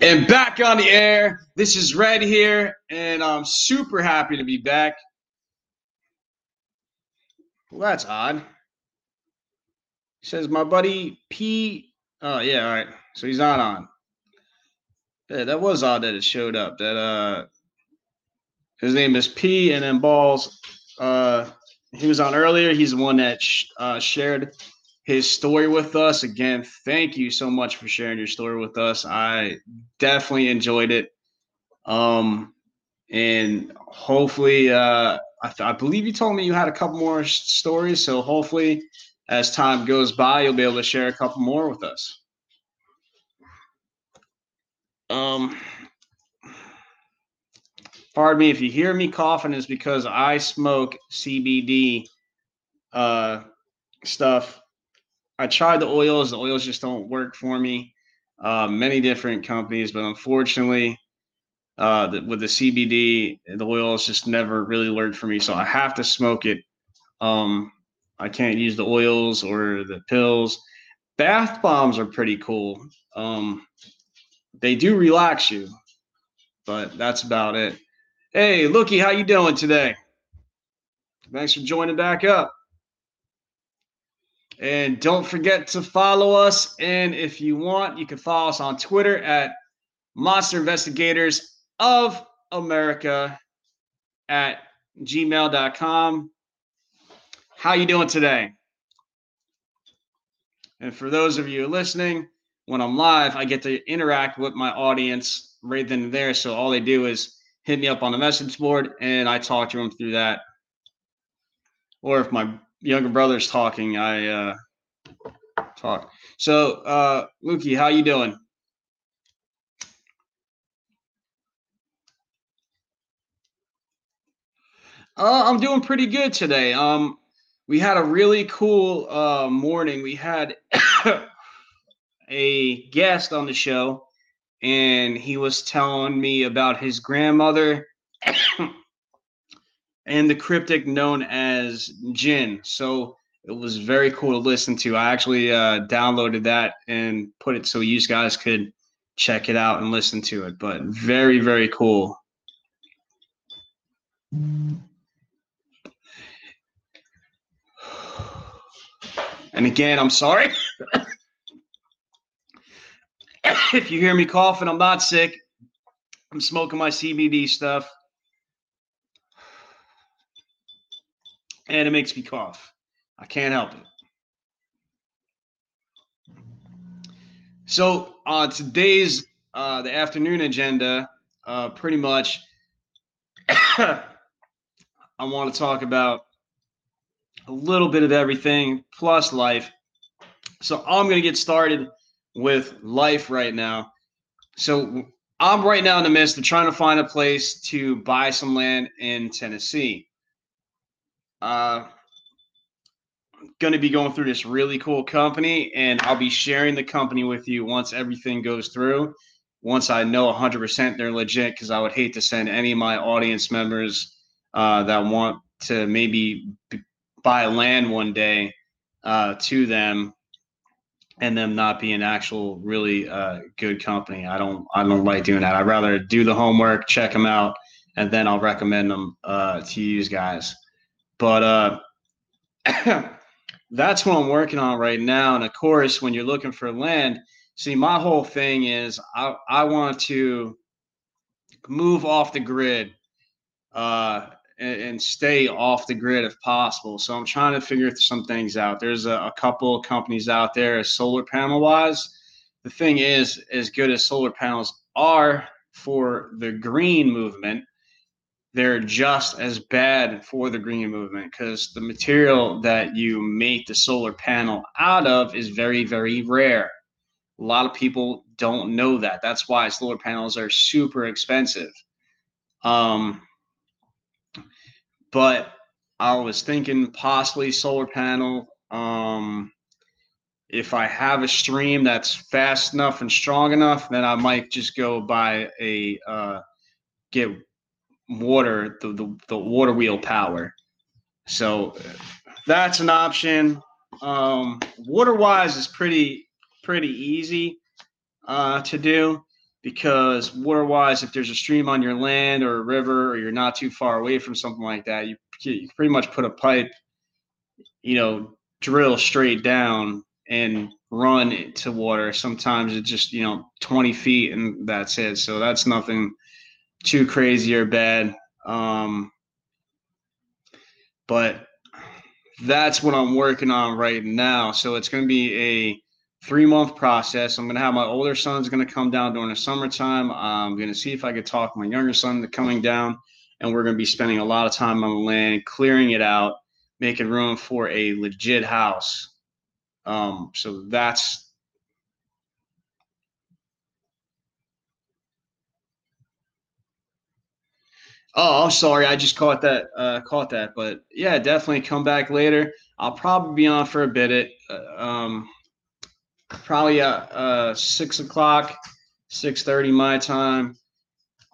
And back on the air. This is Red here, and I'm super happy to be back. Well, that's odd. He says my buddy P. Oh yeah, all right. So he's not on. Yeah, that was odd that it showed up. That uh, his name is P, and then Balls. Uh, he was on earlier. He's the one that sh- uh, shared his story with us. Again, thank you so much for sharing your story with us. I definitely enjoyed it. Um, and hopefully, uh, I, th- I believe you told me you had a couple more stories. So hopefully, as time goes by, you'll be able to share a couple more with us. Um, pardon me if you hear me coughing, is because I smoke CBD uh, stuff I tried the oils. The oils just don't work for me. Uh, many different companies, but unfortunately, uh, the, with the CBD, the oils just never really worked for me. So I have to smoke it. Um, I can't use the oils or the pills. Bath bombs are pretty cool. Um, they do relax you, but that's about it. Hey, looky, how you doing today? Thanks for joining back up. And don't forget to follow us. And if you want, you can follow us on Twitter at Monster Investigators of America at gmail.com. How you doing today? And for those of you listening, when I'm live, I get to interact with my audience right then and there. So all they do is hit me up on the message board and I talk to them through that. Or if my younger brother's talking, I uh, talk. So, uh, Lukey, how you doing? Uh, I'm doing pretty good today. Um, we had a really cool uh, morning. We had a guest on the show, and he was telling me about his grandmother and the cryptic known as Jinn. So it was very cool to listen to. I actually uh, downloaded that and put it so you guys could check it out and listen to it. But very, very cool. And again, I'm sorry. if you hear me coughing, I'm not sick. I'm smoking my CBD stuff. And it makes me cough. I can't help it. So uh, today's uh, the afternoon agenda, uh, pretty much, I want to talk about a little bit of everything plus life. So I'm going to get started with life right now. So I'm right now in the midst of trying to find a place to buy some land in Tennessee uh, I'm going to be going through this really cool company, and I'll be sharing the company with you once everything goes through. Once I know 100% they're legit, because I would hate to send any of my audience members uh, that want to maybe b- buy land one day uh, to them and them not be an actual really uh, good company. I don't I don't like doing that. I'd rather do the homework, check them out, and then I'll recommend them uh, to you guys. But uh, that's what I'm working on right now. And of course, when you're looking for land, see, my whole thing is I, I want to move off the grid uh, and, and, stay off the grid if possible. So I'm trying to figure some things out. There's a, a couple of companies out there, solar panel wise. The thing is, as good as solar panels are for the green movement, they're just as bad for the green movement because the material that you make the solar panel out of is very, very rare. A lot of people don't know that. That's why solar panels are super expensive. Um, but I was thinking possibly solar panel. Um, if I have a stream that's fast enough and strong enough, then I might just go buy a uh, get water the, the, the water wheel power. So that's an option. Um, water wise is pretty pretty easy uh, to do. because water wise, if there's a stream on your land or a river, or you're not too far away from something like that, you, you pretty much put a pipe, you know, drill straight down and run to water. Sometimes it's just, you know, 20 feet and that's it. So that's nothing too crazy or bad. Um, but that's what I'm working on right now. So it's going to be a three month process. I'm going to have my older son's going to come down during the summertime. I'm going to see if I could talk my younger son to coming down, and we're going to be spending a lot of time on the land, clearing it out, making room for a legit house. Um, so that's Oh, I'm sorry. I just caught that. Uh, caught that. But yeah, definitely come back later. I'll probably be on for a bit. It uh, um, probably at uh, six o'clock, six thirty my time.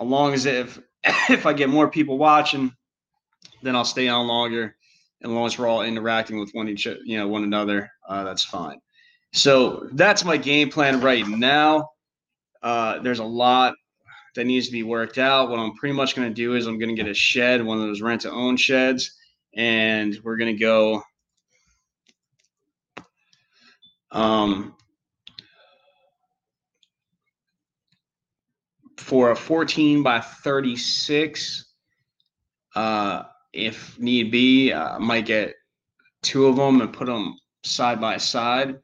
As long as if if I get more people watching, then I'll stay on longer. And as long as we're all interacting with one each, you know, one another, uh, that's fine. So that's my game plan right now. Uh, there's a lot that needs to be worked out. What I'm pretty much going to do is I'm going to get a shed, one of those rent to own sheds, and we're going to go um, for a 14 by 36. Uh, if need be, I might get two of them and put them side by side.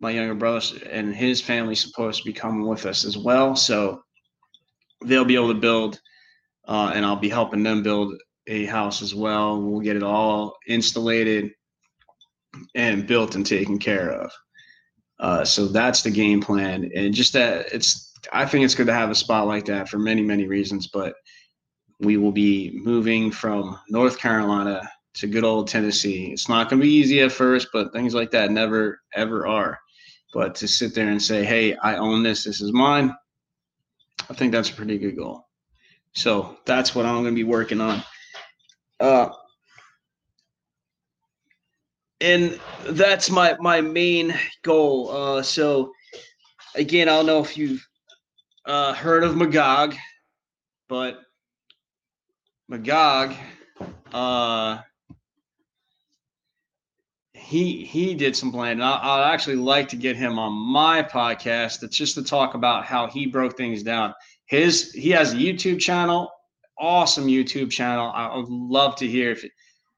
My younger brother and his family supposed to be coming with us as well, so they'll be able to build, uh, and I'll be helping them build a house as well. We'll get it all installated and built and taken care of. Uh, so that's the game plan, and just that it's. I think it's good to have a spot like that for many many reasons, but we will be moving from North Carolina to good old Tennessee. It's not going to be easy at first, but things like that never ever are. But to sit there and say, "Hey, I own this. This is mine," I think that's a pretty good goal. So that's what I'm going to be working on. Uh, and that's my my main goal. Uh, so again, I don't know if you've uh, heard of Magog, but Magog, uh, he he did some planning. I, I'd actually like to get him on my podcast. It's just to talk about how he broke things down. His he has a YouTube channel, awesome YouTube channel. I would love to hear if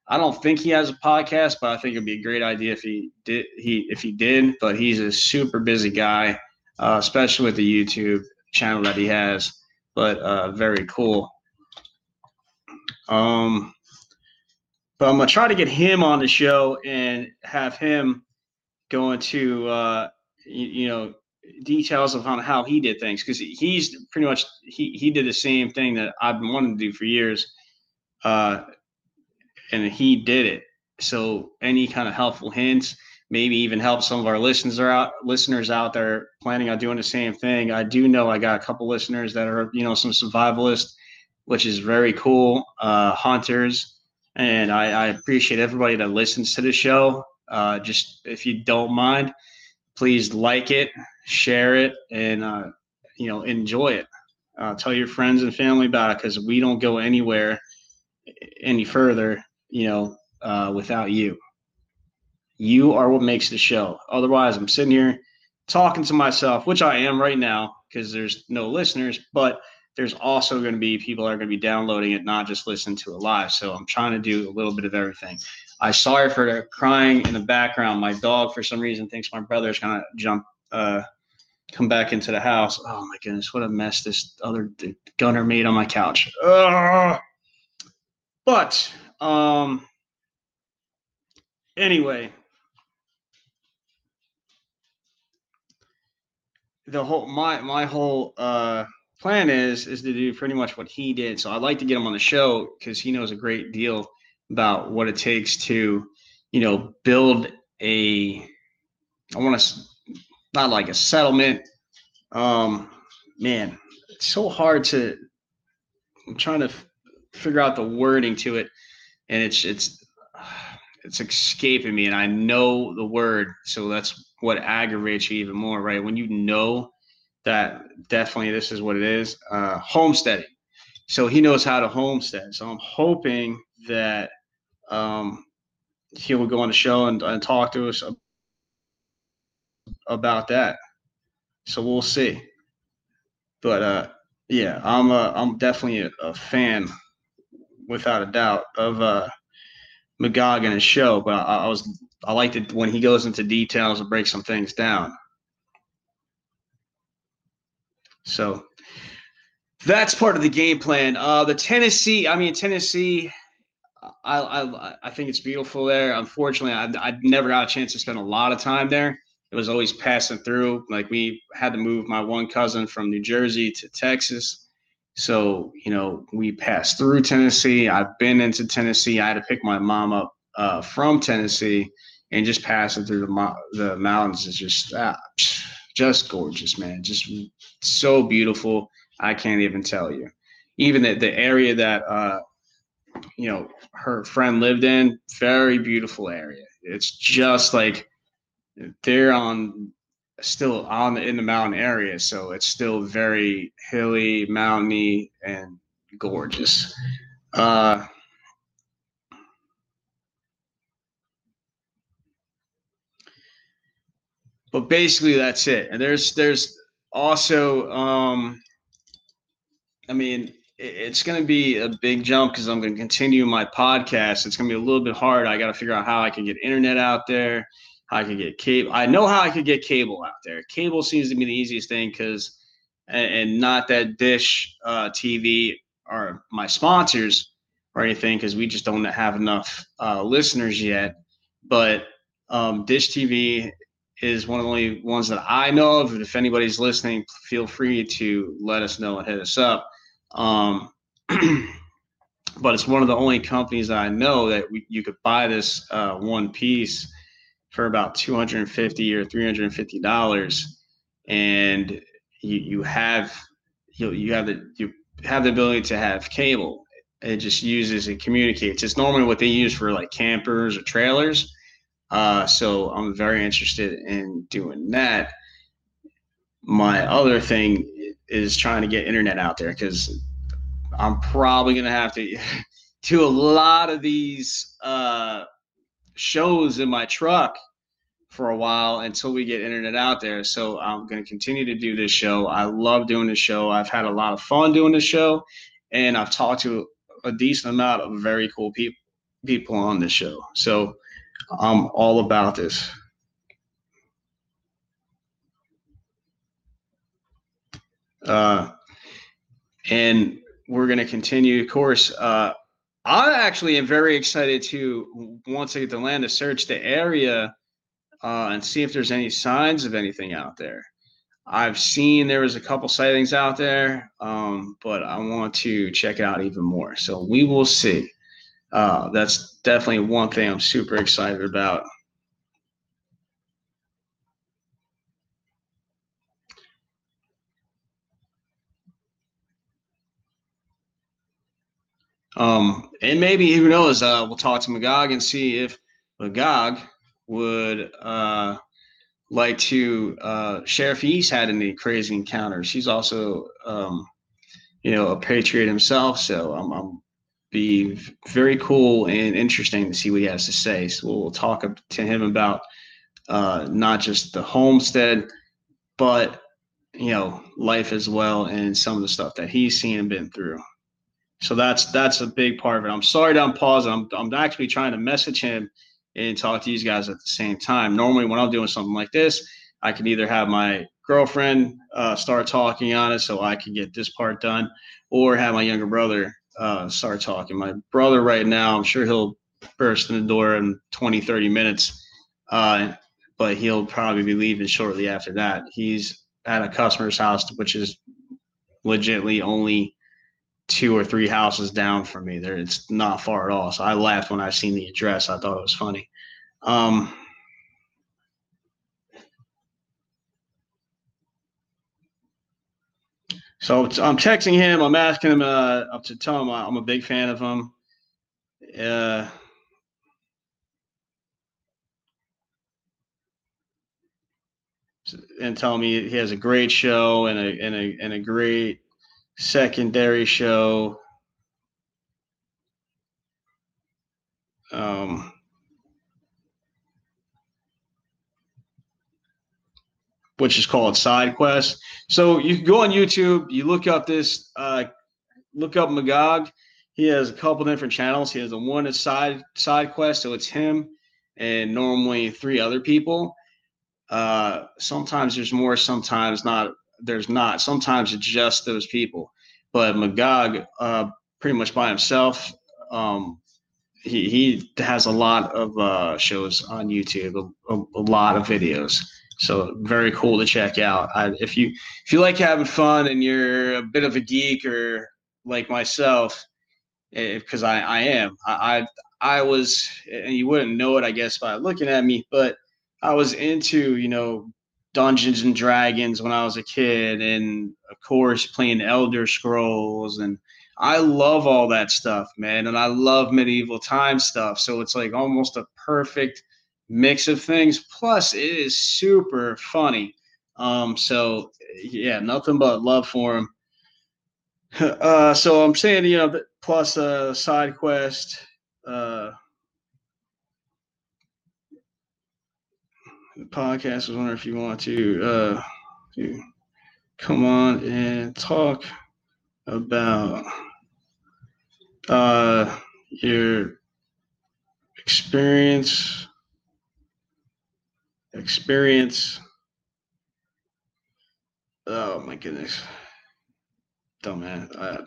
I don't think he has a podcast, but I think it'd be a great idea if he did. He if he did, but he's a super busy guy, uh, especially with the YouTube channel that he has. But uh, very cool. Um, but I'm gonna try to get him on the show and have him go into uh, you, you know details of on how he did things because he's pretty much he he did the same thing that I've been wanting to do for years, uh, and he did it. So any kind of helpful hints, maybe even help some of our listeners out listeners out there planning on doing the same thing. I do know I got a couple listeners that are you know some survivalists, which is very cool. Uh, hunters and I, I appreciate everybody that listens to the show. Uh, just if you don't mind, please like it, share it, and uh, you know enjoy it. Uh, tell your friends and family about it because we don't go anywhere any further, you know, uh, without you. You are what makes the show. Otherwise, I'm sitting here talking to myself, which I am right now because there's no listeners, but there's also going to be people that are going to be downloading it, not just listen to it live. So I'm trying to do a little bit of everything. I sorry for the crying in the background. My dog, for some reason, thinks my brother's going to jump, uh, come back into the house. Oh my goodness, what a mess this other gunner made on my couch. Ugh. But um, anyway, the whole my my whole uh plan is is to do pretty much what he did. So I'd like to get him on the show because he knows a great deal about what it takes to, you know, build a. I want to not like a settlement. Um, man, it's so hard to. I'm trying to f- figure out the wording to it, and it's it's it's escaping me, and I know the word, so that's what aggravates you even more, right? When you know that definitely this is what it is. Uh, homesteading. So he knows how to homestead. So I'm hoping that um, he will go on the show and, and talk to us about that. So we'll see. But uh, yeah, I'm a, I'm definitely a, a fan, without a doubt, of uh, Magog and his show. But I, I was I liked it when he goes into details and breaks some things down. So that's part of the game plan. Uh, the Tennessee, I mean Tennessee, I I, I think it's beautiful there. Unfortunately, I I never got a chance to spend a lot of time there. It was always passing through. Like we had to move my one cousin from New Jersey to Texas. So, you know, we passed through Tennessee. I've been into Tennessee. I had to pick my mom up uh, from Tennessee and just passing through the, the mountains is just, ah, just gorgeous, man. Just so beautiful. I can't even tell you. Even the, the area that, uh, you know, her friend lived in, very beautiful area. It's just like they're on still on in the mountain area, so it's still very hilly, mountainy, and gorgeous. Uh, but basically, that's it. And there's there's also, um, I mean, it's going to be a big jump because I'm going to continue my podcast. It's going to be a little bit hard. I got to figure out how I can get internet out there how I can get cable. I know how I could get cable out there. Cable seems to be the easiest thing because, and, not that Dish uh, TV are my sponsors or anything because we just don't have enough uh, listeners yet. But um, Dish TV is one of the only ones that I know of. If anybody's listening, feel free to let us know and hit us up. Um, but it's one of the only companies that I know that we, you could buy this uh, one piece for about 250 or 350 dollars and you, you have you, you have the you have the ability to have cable it just uses and communicates it's normally what they use for like campers or trailers uh, so i'm very interested in doing that my other thing is trying to get internet out there because i'm probably going to have to do a lot of these uh, shows in my truck for a while until we get internet out there. So I'm going to continue to do this show. I love doing this show. I've had a lot of fun doing this show, and I've talked to a decent amount of very cool people people on this show. So I'm all about this. Uh, and we're going to continue. Of course, uh, I actually am very excited to once I get to land to search the area uh, and see if there's any signs of anything out there. I've seen there was a couple sightings out there, um, but I want to check out even more. So we will see. Uh, that's definitely one thing I'm super excited about. Um, and maybe who knows? Uh, we'll talk to Magog and see if Magog would uh, like to uh, share if he's had any crazy encounters. He's also, um, you know, a patriot himself, so I'm, I'm be very cool and interesting to see what he has to say. So we'll talk to him about uh, not just the homestead, but you know, life as well, and some of the stuff that he's seen and been through. So that's that's a big part of it. I'm sorry that I'm pausing. I'm I'm actually trying to message him and talk to these guys at the same time. Normally, when I'm doing something like this, I can either have my girlfriend uh, start talking on it so I can get this part done, or have my younger brother uh, start talking. My brother, right now, I'm sure he'll burst in the door in 20, 30 minutes, uh, but he'll probably be leaving shortly after that. He's at a customer's house, which is legitimately only two or three houses down from me. There, it's not far at all. So I laughed when I seen the address. I thought it was funny. Um, so I'm texting him. I'm asking him uh, up to tell him I'm a big fan of him. Uh, and tell me he has a great show and a and a and a great secondary show. Um, which is called Side Quest. So you go on YouTube, you look up this, uh, look up Magog. He has a couple different channels. He has a one is side side quest, so it's him and normally three other people. Uh, sometimes there's more, sometimes not. There's not. Sometimes it's just those people. But Magog, uh, pretty much by himself, um, he he has a lot of uh, shows on YouTube, a, a, a, lot of videos. So very cool to check out. I, if you if you like having fun and you're a bit of a geek or like myself, because eh, I I am I, I I was and you wouldn't know it I guess by looking at me, but I was into, you know, Dungeons and Dragons when I was a kid, and of course playing Elder Scrolls, and I love all that stuff, man, and I love medieval time stuff. So it's like almost a perfect mix of things. Plus, it is super funny. Um, so yeah, nothing but love for him. Uh, so I'm saying, you know, plus a side quest. Uh, the podcast. Was wondering if you want to, uh, come on and talk about uh, your experience experience. Oh my goodness. Dumb man I,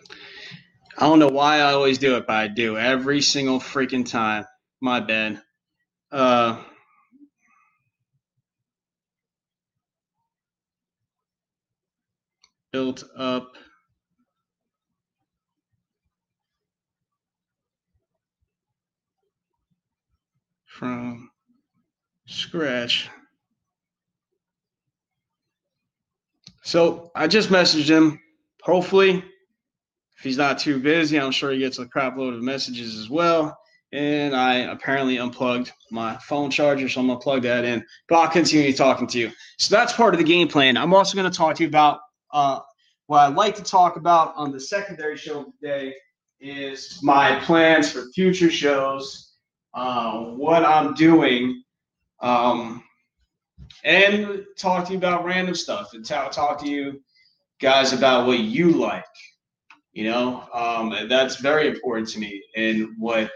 I don't know why i always do it but i do every single freaking time. My bad. Uh built up. From scratch. So I just messaged him. Hopefully, if he's not too busy, I'm sure he gets a crap load of messages as well. And I apparently unplugged my phone charger, so I'm gonna plug that in. But I'll continue talking to you. So that's part of the game plan. I'm also gonna talk to you about uh, what I'd like to talk about on the secondary show today is my plans for future shows, uh, what I'm doing, um, and talk to you about random stuff and t- talk to you guys about what you like. You know, um, that's very important to me. And what.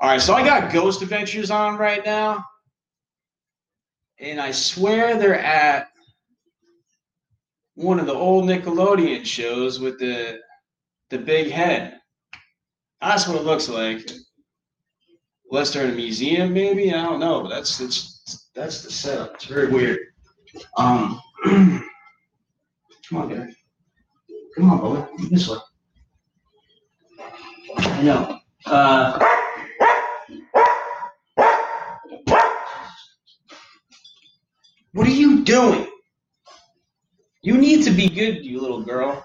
All right, so I got Ghost Adventures on right now, and I swear they're at one of the old Nickelodeon shows with the the big head. That's what it looks like. They're in a museum, maybe I don't know. But that's that's that's the setup. It's very weird. Um, come on, guys. Come on, boy. This way. I know. Uh, what are you doing? You need to be good, you little girl.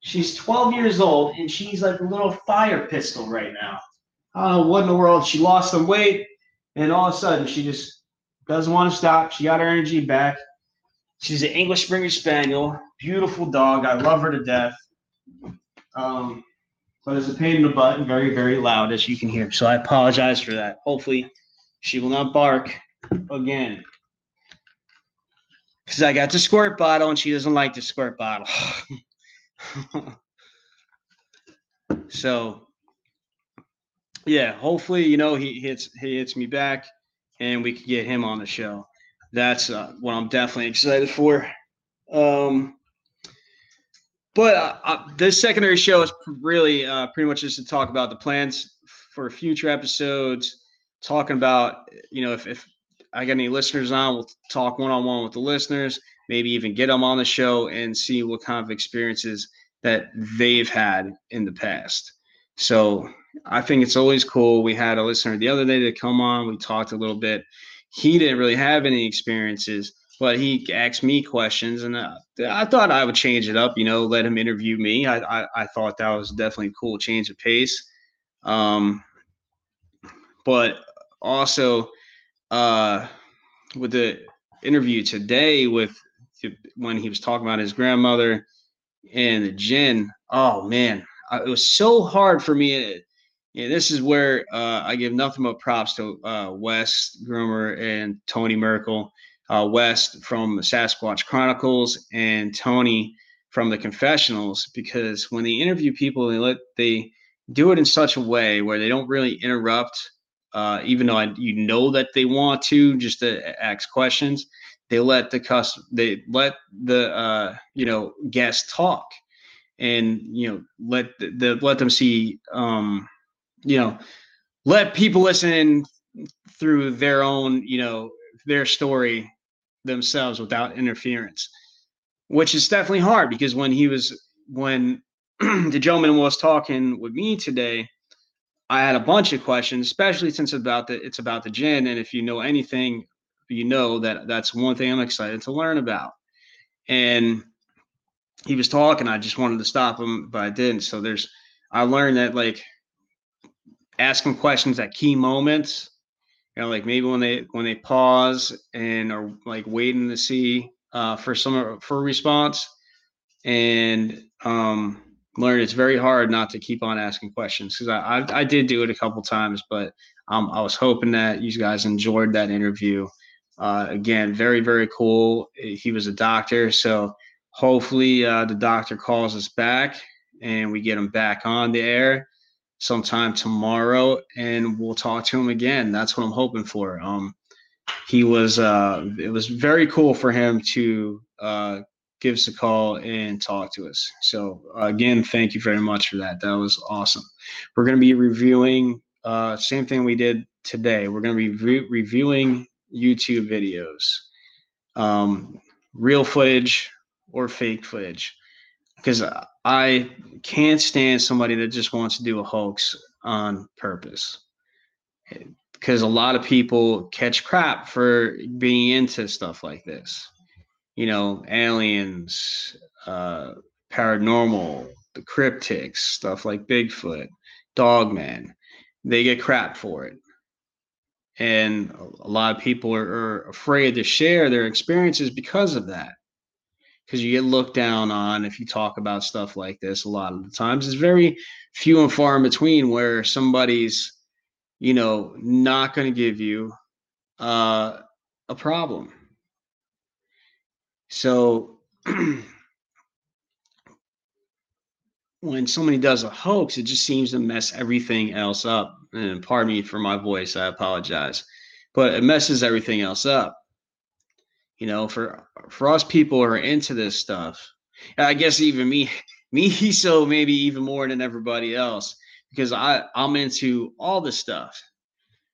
She's 12 years old and she's like a little fire pistol right now. Uh, what in the world? She lost some weight and all of a sudden she just doesn't want to stop. She got her energy back. She's an English Springer Spaniel, beautiful dog. I love her to death. Um, but it's a pain in the butt and very, very loud, as you can hear. So I apologize for that. Hopefully, she will not bark again because I got the squirt bottle and she doesn't like the squirt bottle. so yeah, hopefully you know he hits he hits me back and we can get him on the show. That's uh, what I'm definitely excited for. Um, but uh, uh, this secondary show is really uh, pretty much just to talk about the plans for future episodes, talking about you know if, if I got any listeners on, we'll talk one on one with the listeners, maybe even get them on the show and see what kind of experiences that they've had in the past. So I think it's always cool. We had a listener the other day to come on. We talked a little bit. He didn't really have any experiences, but he asked me questions, and uh, I thought I would change it up. You know, let him interview me. I I, I thought that was definitely a cool change of pace. Um, but also uh, with the interview today with when he was talking about his grandmother and the Jinn. Oh man, it was so hard for me. Yeah, this is where uh, I give nothing but props to uh, Wes Germer and Tony Merkel. Uh, Wes from Sasquatch Chronicles and Tony from the Confessionals, because when they interview people, they let they do it in such a way where they don't really interrupt, uh, even though I, you know that they want to, just to ask questions. They let the cust they let the uh, you know guests talk, and you know let the, the let them see um, you know let people listen through their own you know their story themselves without interference which is definitely hard because when he was when the gentleman was talking with me today i had a bunch of questions especially since about the it's about the Jinn. And if you know anything you know that that's one thing i'm excited to learn about. And he was talking i just wanted to stop him but i didn't. So there's i learned that like ask them questions at key moments. You know, like maybe when they when they pause and are like waiting to see uh, for some for a response, and um, learn it's very hard not to keep on asking questions because I, I, I did do it a couple times, but um, I was hoping that you guys enjoyed that interview. Uh, again, very very cool. He was a doctor, so hopefully uh, the doctor calls us back and we get him back on the air sometime tomorrow and we'll talk to him again. That's what I'm hoping for. Um, he was, uh, it was very cool for him to uh, give us a call and talk to us. So, uh, again, thank you very much for that. That was awesome. We're going to be reviewing, uh, same thing we did today. We're going to be re- reviewing YouTube videos, um, real footage or fake footage because I can't stand somebody that just wants to do a hoax on purpose. Because a lot of people catch crap for being into stuff like this. You know, aliens, uh, paranormal, the cryptics, stuff like Bigfoot, Dogman. They get crap for it. And a lot of people are, are afraid to share their experiences because of that because you get looked down on if you talk about stuff like this a lot of the times. It's very few and far in between where somebody's, you know, not going to give you uh, a problem. So when somebody does a hoax, it just seems to mess everything else up. And pardon me for my voice, I apologize, but it messes everything else up you know for for us people who are into this stuff i guess even me me so maybe even more than everybody else because i i'm into all this stuff.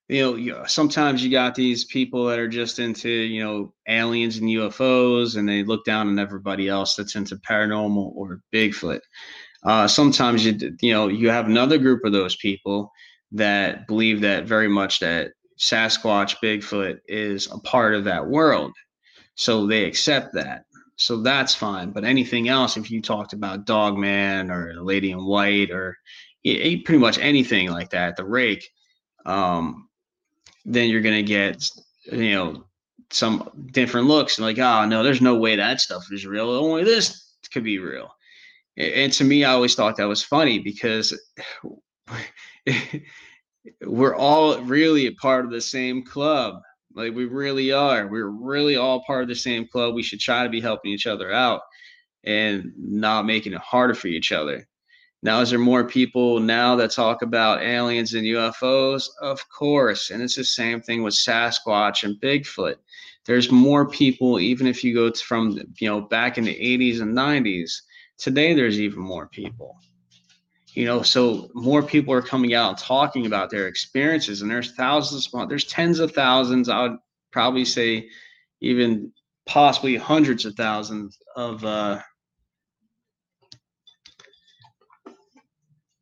You know, you know sometimes you got these people that are just into you know aliens and ufos and they look down on everybody else that's into paranormal or bigfoot. Uh, sometimes you you know you have another group of those people that believe that very much that sasquatch bigfoot is a part of that world so they accept that. So that's fine. But anything else, if you talked about Dogman or Lady in White or pretty much anything like that, the rake, um, then you're gonna get you know some different looks like oh no there's no way that stuff is real only this could be real and to me i always thought that was funny because we're all really a part of the same club like we really are. We're really all part of the same club. We should try to be helping each other out and not making it harder for each other. Now, is there more people now that talk about aliens and UFOs? Of course. And it's the same thing with Sasquatch and Bigfoot. There's more people, even if you go from, you know, back in the 80s and 90s. Today, there's even more people you know so more people are coming out and talking about their experiences and there's thousands of, there's tens of thousands i would probably say even possibly hundreds of thousands of uh,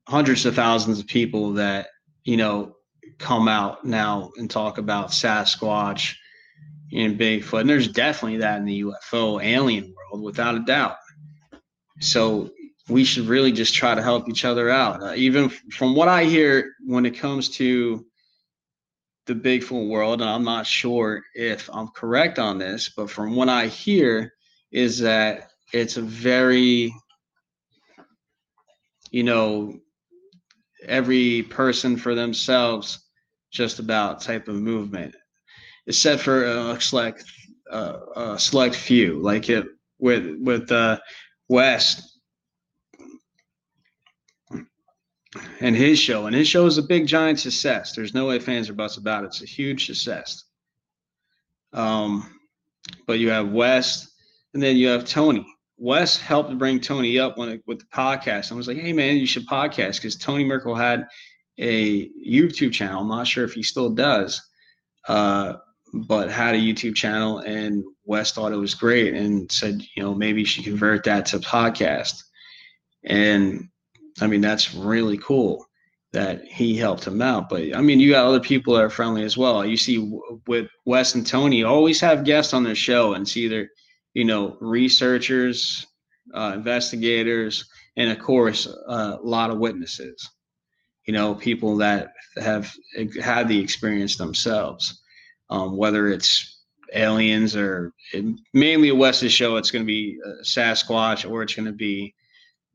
hundreds of thousands of people that you know come out now and talk about sasquatch and bigfoot and there's definitely that in the ufo alien world without a doubt. So we should really just try to help each other out. Uh, even from what I hear when it comes to the Bigfoot world, and I'm not sure if I'm correct on this, but from what I hear, is that it's a very, you know, every person for themselves, just about type of movement. Set for a select, uh, a select few, like it with with uh, Wes and his show. And his show is a big, giant success. There's no way fans are buts about it. It's a huge success. Um, but you have Wes, and then you have Tony. Wes helped bring Tony up when it, with the podcast. I was like, "Hey, man, you should podcast," because Tony Merkel had a YouTube channel. I'm not sure if he still does, uh, but had a YouTube channel, and Wes thought it was great and said, you know, maybe you should convert that to podcast. And I mean, that's really cool that he helped him out. But I mean, you got other people that are friendly as well. You see, with Wes and Tony, always have guests on their show, and it's either you know researchers, uh, investigators, and of course, uh, a lot of witnesses. You know, people that have had the experience themselves, um, whether it's aliens or mainly a Wes's show, it's going to be uh, Sasquatch or it's going to be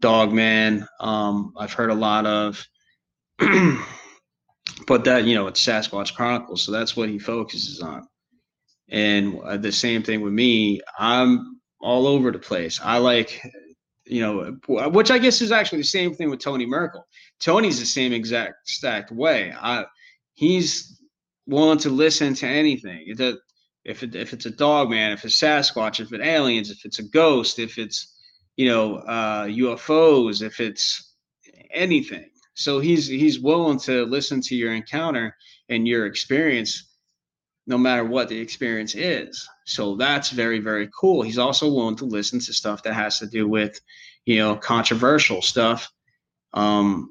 Dogman. Um, I've heard a lot of, but that you know it's Sasquatch Chronicles, so that's what he focuses on. And uh, the same thing with me, I'm all over the place. I like, you know, which I guess is actually the same thing with Tony Merkel. Tony's the same exact stacked way. I, he's willing to listen to anything. If it, if it's a dog man, if it's Sasquatch, if it's aliens, if it's a ghost, if it's you know, uh, UFOs, if it's anything. So he's he's willing to listen to your encounter and your experience, no matter what the experience is. So that's very very cool. He's also willing to listen to stuff that has to do with, you know, controversial stuff, um,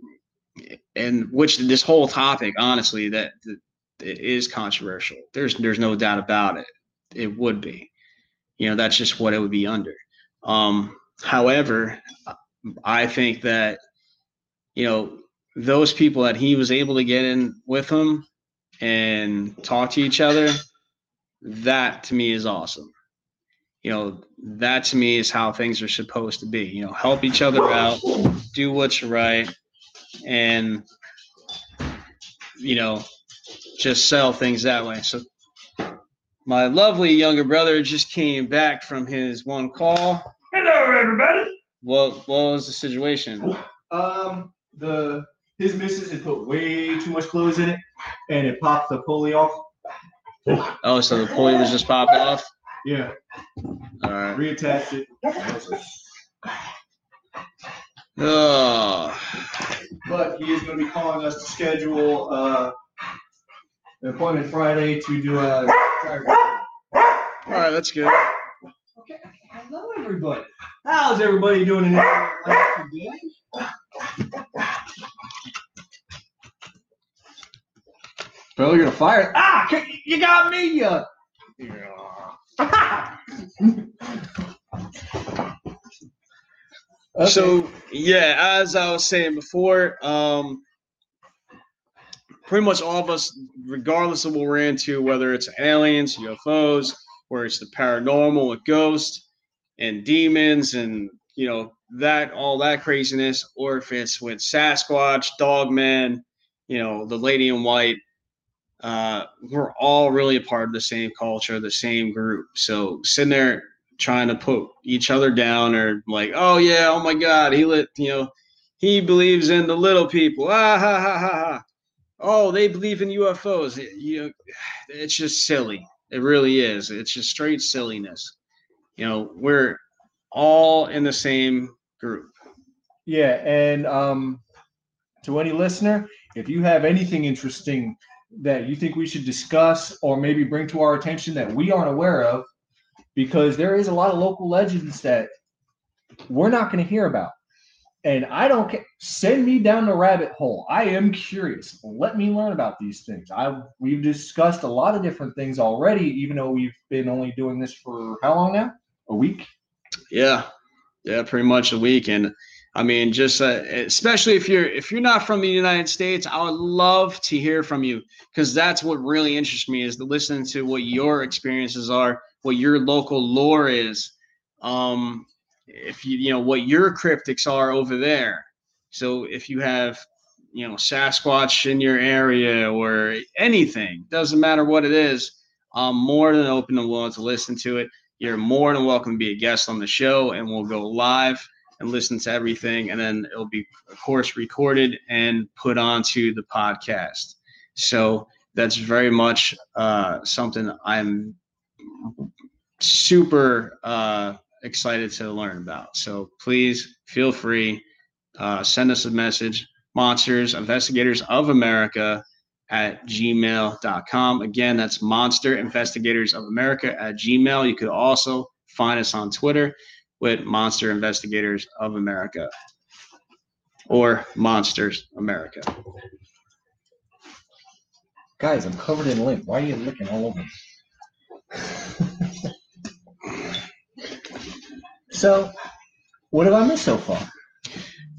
and which this whole topic, honestly, that, that is controversial. There's there's no doubt about it. It would be, you know, that's just what it would be under. Um, However, I think that you know those people that he was able to get in with him and talk to each other, that to me is awesome. You know, that to me is how things are supposed to be. You know, help each other out, do what's right, and you know, just sell things that way. So my lovely younger brother just came back from his one call Hello, everybody. What What was the situation? Um, the his missus had put way too much clothes in it, and it popped the pulley off. Oh, so the pulley was just popped off. Yeah. All right. Reattached it. Oh. But he is going to be calling us to schedule uh, an appointment Friday to do a. All right, that's good. Okay. Hello, everybody. How's everybody doing in today? Bro, you're gonna fire. Ah, you got me. Uh, okay. So yeah, as I was saying before, um, pretty much all of us, regardless of what we're into, whether it's aliens, UFOs, where it's the paranormal with ghosts and demons and you know that all that craziness, or if it's with Sasquatch, Dogman, you know the Lady in White. Uh, we're all really a part of the same culture, the same group. So sitting there trying to put each other down, or like, oh yeah, oh my God, he lit, you know, he believes in the little people. Ah ha ha ha ha. Oh, they believe in UFOs. You know, it's just silly. It really is. It's just straight silliness. You know, we're all in the same group. Yeah, and um, to any listener, if you have anything interesting that you think we should discuss or maybe bring to our attention that we aren't aware of, because there is a lot of local legends that we're not going to hear about and I don't care. Send me down the rabbit hole. I am curious. Let me learn about these things. I we've discussed a lot of different things already, even though we've been only doing this for how long now? A week? Yeah, yeah, pretty much a week. And I mean, just uh, especially if you're if you're not from the United States, I would love to hear from you because that's what really interests me is to listen to what your experiences are, what your local lore is, um, if you you know what your cryptics are over there. So if you have you know Sasquatch in your area or anything, doesn't matter what it is, I'm more than open and willing to listen to it. You're more than welcome to be a guest on the show, and we'll go live and listen to everything, and then it'll be, of course, recorded and put onto the podcast. So that's very much uh, something I'm super uh, excited to learn about. So please feel free, uh, send us a message. Monsters Investigators of America at gmail.com. Again, that's Monster Investigators of America at gmail. You could also find us on Twitter with Monster Investigators of America or Monsters America. Guys, I'm covered in lint. Why are you licking all over? so, what have I missed so far?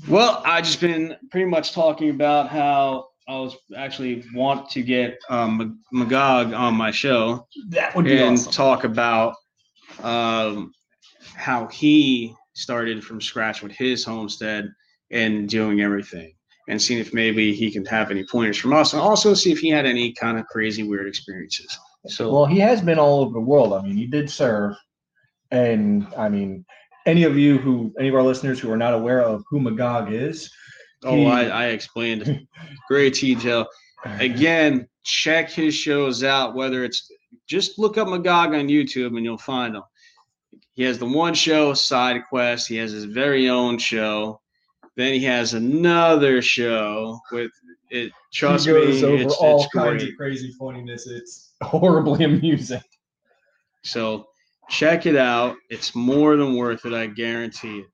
Well, I just been pretty much talking about how I was actually want to get um, Magog on my show. That would be and awesome. talk about um, how he started from scratch with his homestead and doing everything, and seeing if maybe he can have any pointers from us, and also see if he had any kind of crazy weird experiences. So, Well, he has been all over the world. I mean, he did serve, and I mean, any of you who, any of our listeners who are not aware of who Magog is, oh, he- I, I explained great detail. Again, check his shows out. Whether it's just look up Magog on YouTube and you'll find him. He has the one show, Side Quest. He has his very own show. Then he has another show with it. Trust me, over it's, all it's kinds great. of crazy funniness. It's horribly amusing. So check it out. It's more than worth it. I guarantee it.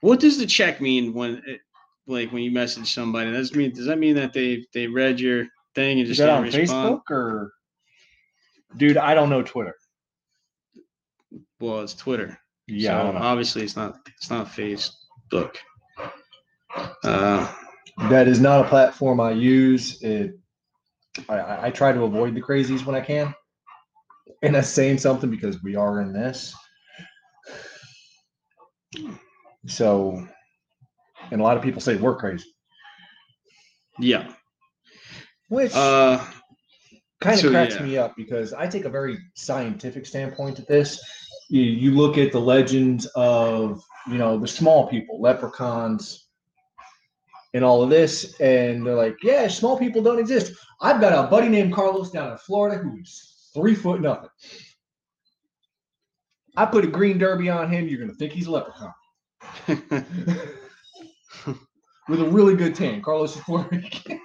What does the check mean when, it, like, when you message somebody? Does mean does that mean that they they read your thing and Is just that didn't on respond? Facebook or? Dude, I don't know Twitter. Well, it's Twitter. Yeah, So obviously it's not it's not Facebook. Uh, That is not a platform I use. It, I, I try to avoid the crazies when I can. And that's saying something because we are in this. So, and a lot of people say we're crazy, yeah. which Uh, kind of so, cracks yeah. me up because I take a very scientific standpoint to this. You, you look at the legends of, you know, the small people, leprechauns, and all of this, and they're like, yeah, small people don't exist. I've got a buddy named Carlos down in Florida who's three foot nothing. I put a green derby on him, you're going to think he's a leprechaun with a really good tan. Carlos Rican.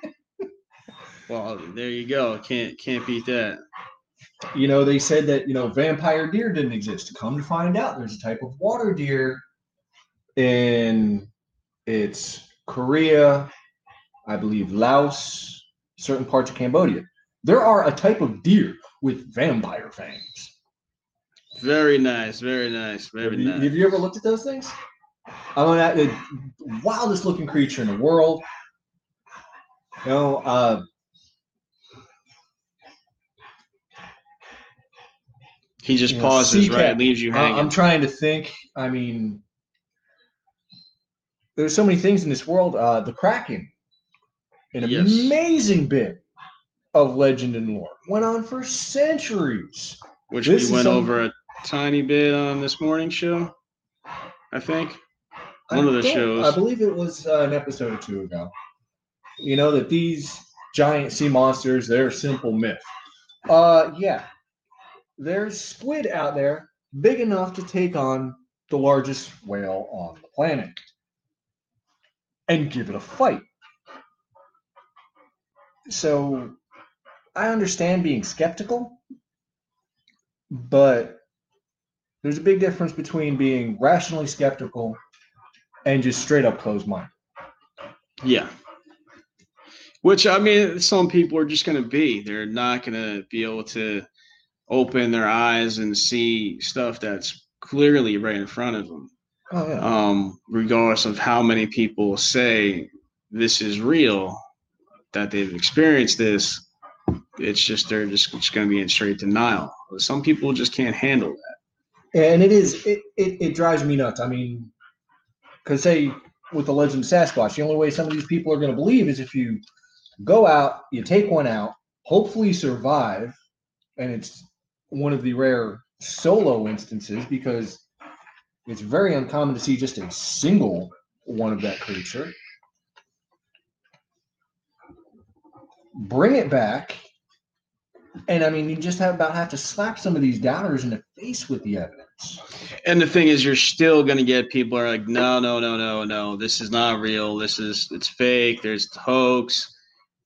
well, there you go. Can't can't beat that. you know, they said that, you know, vampire deer didn't exist. Come to find out, there's a type of water deer in it's Korea, I believe Laos, certain parts of Cambodia. There are a type of deer with vampire fangs. Very nice. Very nice. Very have, you, nice. have you ever looked at those things? I mean, that- the wildest looking creature in the world. You know, uh, He just you know, pauses, right? cat. Leaves you hanging. I'm trying to think. I mean, there's so many things in this world. Uh, the Kraken, an Yes. amazing bit of legend and lore, went on for centuries. which this we went over a tiny bit on this morning show. I think I one of the shows. I believe it was uh, an episode or two ago. You know that these giant sea monsters, they're a simple myth. Uh, yeah, there's squid out there big enough to take on the largest whale on the planet and give it a fight. So I understand being skeptical, but there's a big difference between being rationally skeptical and just straight up closed mind. Yeah. Which I mean, some people are just going to be. They're not going to be able to open their eyes and see stuff that's clearly right in front of them. Oh yeah. um, regardless of how many people say this is real, that they've experienced this. It's just they're just, going to be in straight denial. Some people just can't handle that. and it is it, it, it drives me nuts. I mean, because say with the legend of Sasquatch, the only way some of these people are going to believe is if you go out, you take one out, hopefully survive, and it's one of the rare solo instances because it's very uncommon to see just a single one of that creature. Bring it back. And I mean, you just have about have to slap some of these doubters in the face with the evidence. And the thing is, you're still going to get people are like, no, no, no, no, no. This is not real. This is it's fake. There's hoax.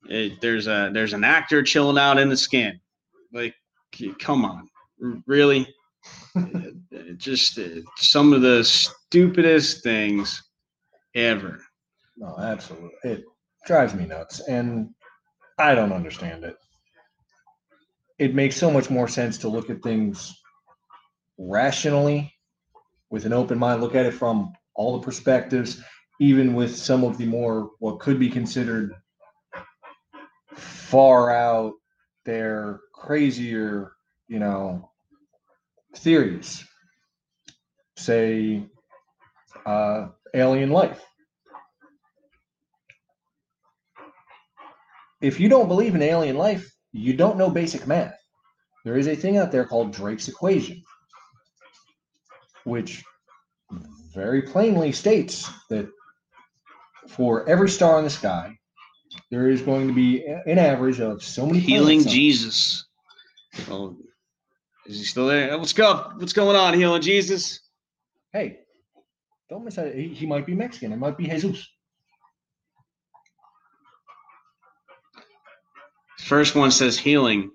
It, there's a there's an actor chilling out in the skin. Like, come on, really? It- it just uh, some of the stupidest things ever. No, absolutely. It drives me nuts. And I don't understand it. It makes so much more sense to look at things rationally with an open mind, look at it from all the perspectives, even with some of the more what could be considered far out there, crazier, you know, theories. Say uh, alien life. If you don't believe in alien life, you don't know basic math. There is a thing out there called Drake's equation, which very plainly states that for every star in the sky, there is going to be an average of so many Healing planets on it. Jesus. Oh, is he still there? What's up? What's going on? Healing Jesus. Hey, don't miss out. He, he might be Mexican. It might be Jesus. First one says healing.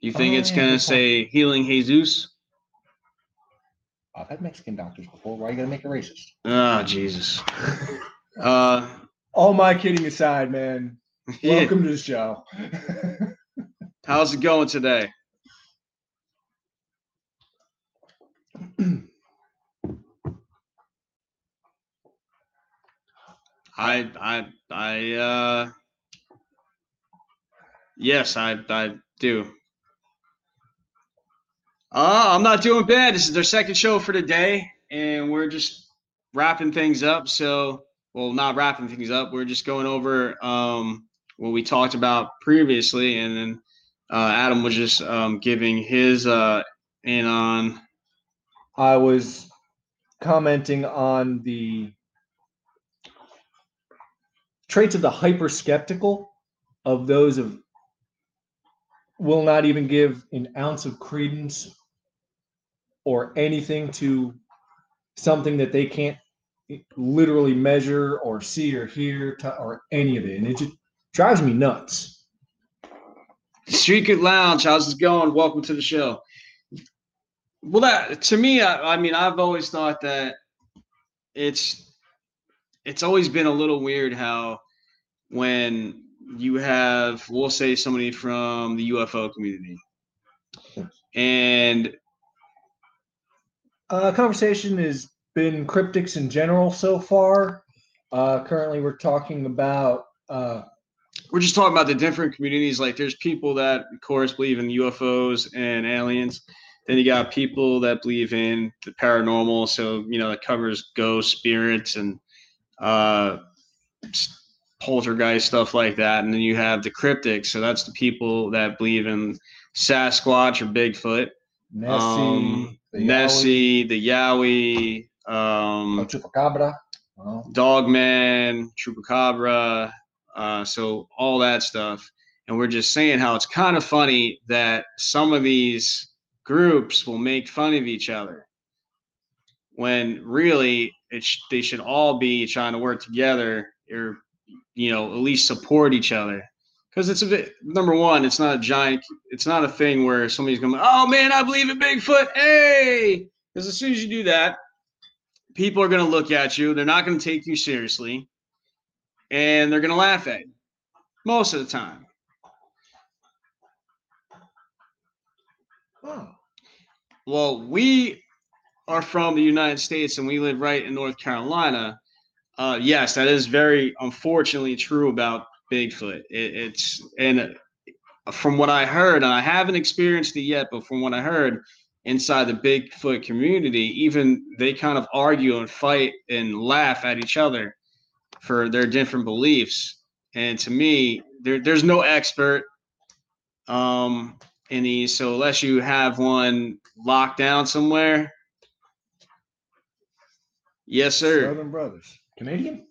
You think Oh, it's yeah, gonna point. say healing Jesus? I've had Mexican doctors before. Why are you gonna make it racist? Oh Jesus. Uh, All my kidding aside, man. yeah. Welcome to the show. How's it going today? I I I uh yes, I I do. Uh, I'm not doing bad. This is their second show for the day, and we're just wrapping things up. So, well, not wrapping things up. We're just going over um, what we talked about previously, and then uh, Adam was just um, giving his uh, in on. I was commenting on the traits of the hyper skeptical of those of will not even give an ounce of credence or anything to something that they can't literally measure or see or hear to, or any of it and it just drives me nuts Good Lounge, how's it going? Welcome to the show. Well, that to me, I, I mean, I've always thought that it's it's always been a little weird how when you have, we'll say, somebody from the UFO community, and Uh, conversation has been cryptics in general so far. Uh, currently, we're talking about uh, we're just talking about the different communities. Like, there's people that, of course, believe in UFOs and aliens. Then you got people that believe in the paranormal. So, you know, it covers ghosts, spirits, and uh, poltergeist stuff like that. And then you have the cryptics. So that's the people that believe in Sasquatch or Bigfoot, Nessie, um, the Yowie, Nessie, the Yowie, oh, um, Chupacabra. Well, Dogman, Chupacabra, uh, so all that stuff. And we're just saying how it's kind of funny that some of these groups will make fun of each other when really it sh- they should all be trying to work together or you know at least support each other. Because it's a bit number one it's not a giant it's not a thing where somebody's going oh man i believe in bigfoot. Hey! Because as soon as you do that people are going to look at you. They're not going to take you seriously. And they're going to laugh at you most of the time. Oh, well we are from the United States and we live right in North Carolina, uh, yes, that is very unfortunately true about Bigfoot. It, it's and from what I heard, and I haven't experienced it yet, but from what I heard inside the Bigfoot community, even they kind of argue and fight and laugh at each other for their different beliefs. And to me, there, there's no expert um, in these. So unless you have one locked down somewhere, yes, sir. Southern Brothers. Canadian?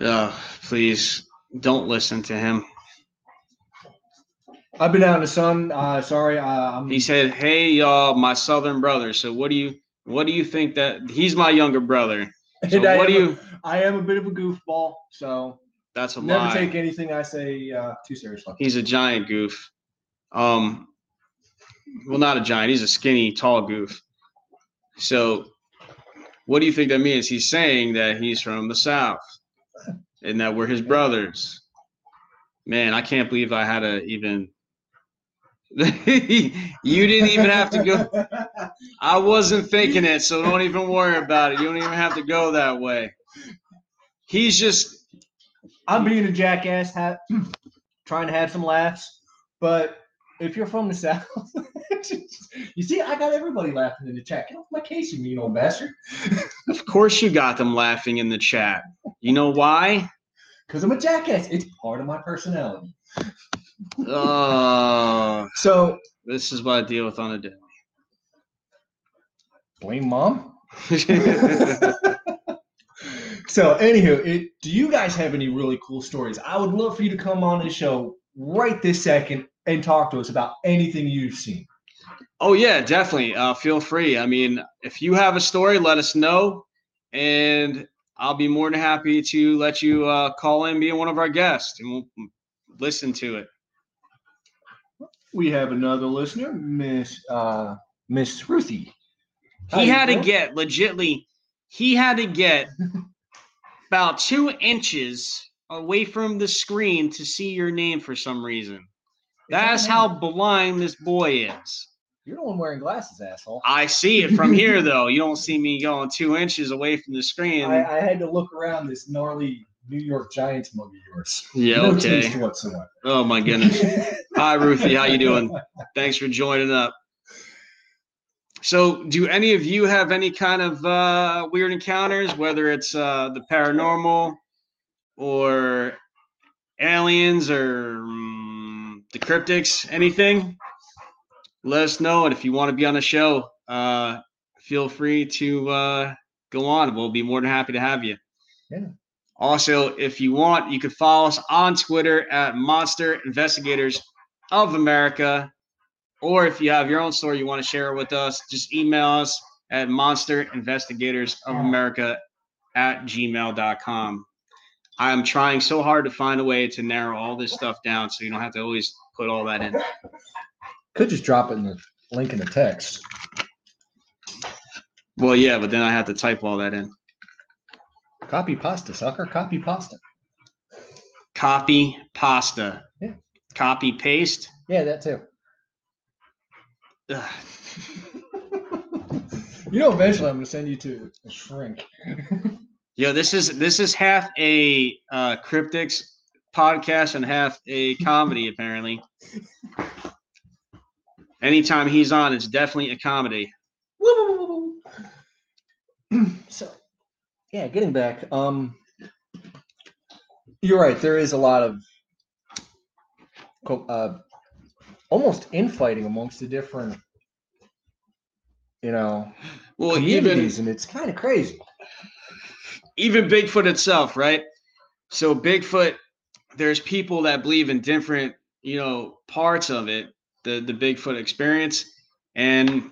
Uh, please don't listen to him. I've been out in the sun. Uh, sorry, uh, I'm. He said, "Hey, y'all, my southern brother. So what do you what do you think that he's my younger brother? So what do am a- you? I am a bit of a goofball, so That's a never lie. take anything I say uh, too seriously. He's a giant goof. Um, well, not a giant. He's a skinny, tall goof. So, what do you think that means? He's saying that he's from the south, and that we're his brothers. Man, I can't believe I had to even. you didn't even have to go. I wasn't thinking it, so don't even worry about it. You don't even have to go that way. He's just I'm being a jackass, ha- trying to have some laughs. But if you're from the south, you see, I got everybody laughing in the chat. Get off my case, you mean old bastard. Of course, you got them laughing in the chat. You know why? Because I'm a jackass. It's part of my personality. Oh, So this is what I deal with on a daily. blame mom. So, anywho, it, do you guys have any really cool stories? I would love for you to come on the show right this second and talk to us about anything you've seen. oh yeah, definitely. Uh, feel free. I mean, if you have a story, let us know, and I'll be more than happy to let you uh, call in, be one of our guests, and we'll listen to it. We have another listener, Miss uh, Miss Ruthie. How He had to get legitly. He had to get about two inches away from the screen to see your name for some reason. That's how blind this boy is. You're the one wearing glasses, asshole. I see it from here, though. You don't see me going two inches away from the screen. I, I had to look around this gnarly New York Giants mug of yours. yeah, no okay. taste whatsoever. Oh my goodness. Hi, Ruthie. How you doing? Thanks for joining up. So, do any of you have any kind of uh, weird encounters, whether it's uh, the paranormal or aliens or mm, the cryptics, anything? Let us know. And if you want to be on the show, uh, feel free to uh, go on. We'll be more than happy to have you. Yeah. Also, if you want, you could follow us on Twitter at Monster Investigators of America. Or if you have your own story you want to share with us, just email us at Monster Investigators of America at gmail.com. I am trying so hard to find a way to narrow all this stuff down so you don't have to always put all that in. Could just drop it in the link in the text. Well, yeah, but then I have to type all that in. Copy pasta, sucker. Copy pasta. Copy pasta. Yeah. Copy paste. Yeah, that too. Ugh. You know, eventually I'm going to send you to a shrink. Yo, this is this is half a uh, cryptics podcast and half a comedy. apparently, anytime he's on, it's definitely a comedy. so, yeah, getting back. Um, you're right. There is a lot of uh, almost infighting amongst the different, you know, Well, even and it's kind of crazy. Even Bigfoot itself, right? So Bigfoot, there's people that believe in different, you know, parts of it, the the Bigfoot experience, and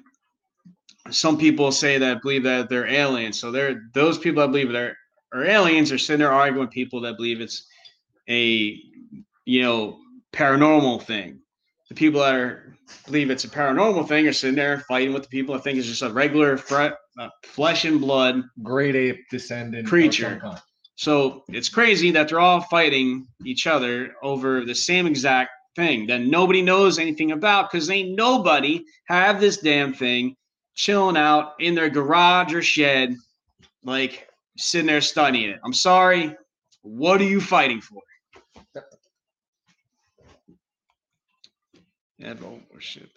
some people say that believe that they're aliens. So they're those people that believe they're are aliens are sitting there arguing with people that believe it's a you know paranormal thing. The people that are believe it's a paranormal thing are sitting there fighting with the people that think it's just a regular uh, Uh, flesh and blood Great ape descendant Creature. so it's crazy that they're all fighting each other over the same exact thing that nobody knows anything about because ain't nobody have this damn thing chilling out in their garage or shed, like sitting there studying it. I'm sorry. What are you fighting for? Yeah, oh shit.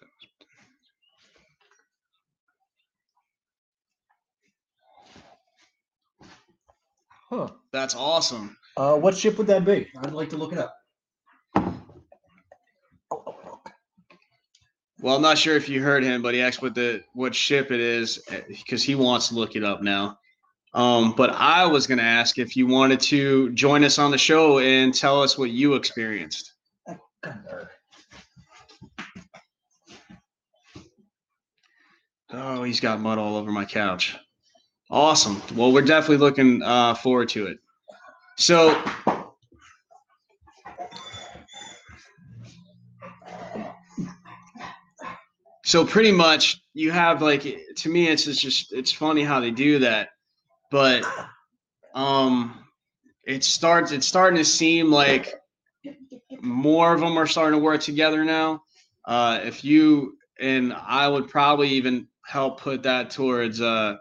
Huh. That's awesome. Uh, what ship would that be? I'd like to look it up. Well, I'm not sure if you heard him, but he asked what the what ship it is because he wants to look it up now. Um, but I was going to ask if you wanted to join us on the show and tell us what you experienced. Oh, he's got mud all over my couch. Awesome. Well, we're definitely looking uh, forward to it. So, so pretty much you have like to me it's just it's funny how they do that but um it starts it's starting to seem like more of them are starting to work together now uh if you and i would probably even help put that towards uh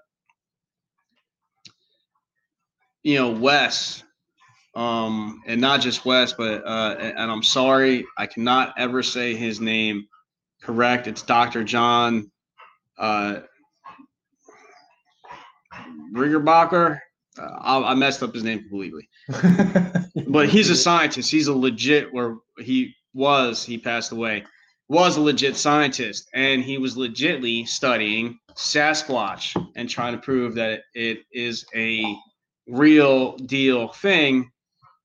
you know wes um and not just wes but uh and i'm sorry i cannot ever say his name correct. It's Dr. John uh, Riggerbacher. Uh, I, I, messed up his name completely, but he's a scientist. He's a legit, where he was, he passed away, was a legit scientist, and he was legitly studying Sasquatch and trying to prove that it is a real deal thing.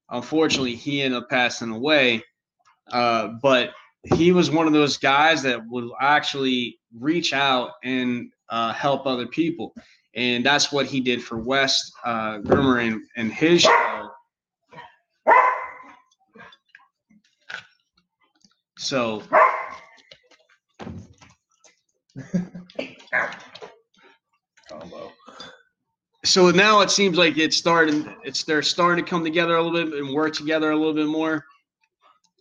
Unfortunately, he ended up passing away. Uh, but he was one of those guys that would actually reach out and uh, help other people. And that's what he did for Wes uh, Germer and, and his show. So, so now it seems like it's starting. It's they're starting to come together a little bit and work together a little bit more.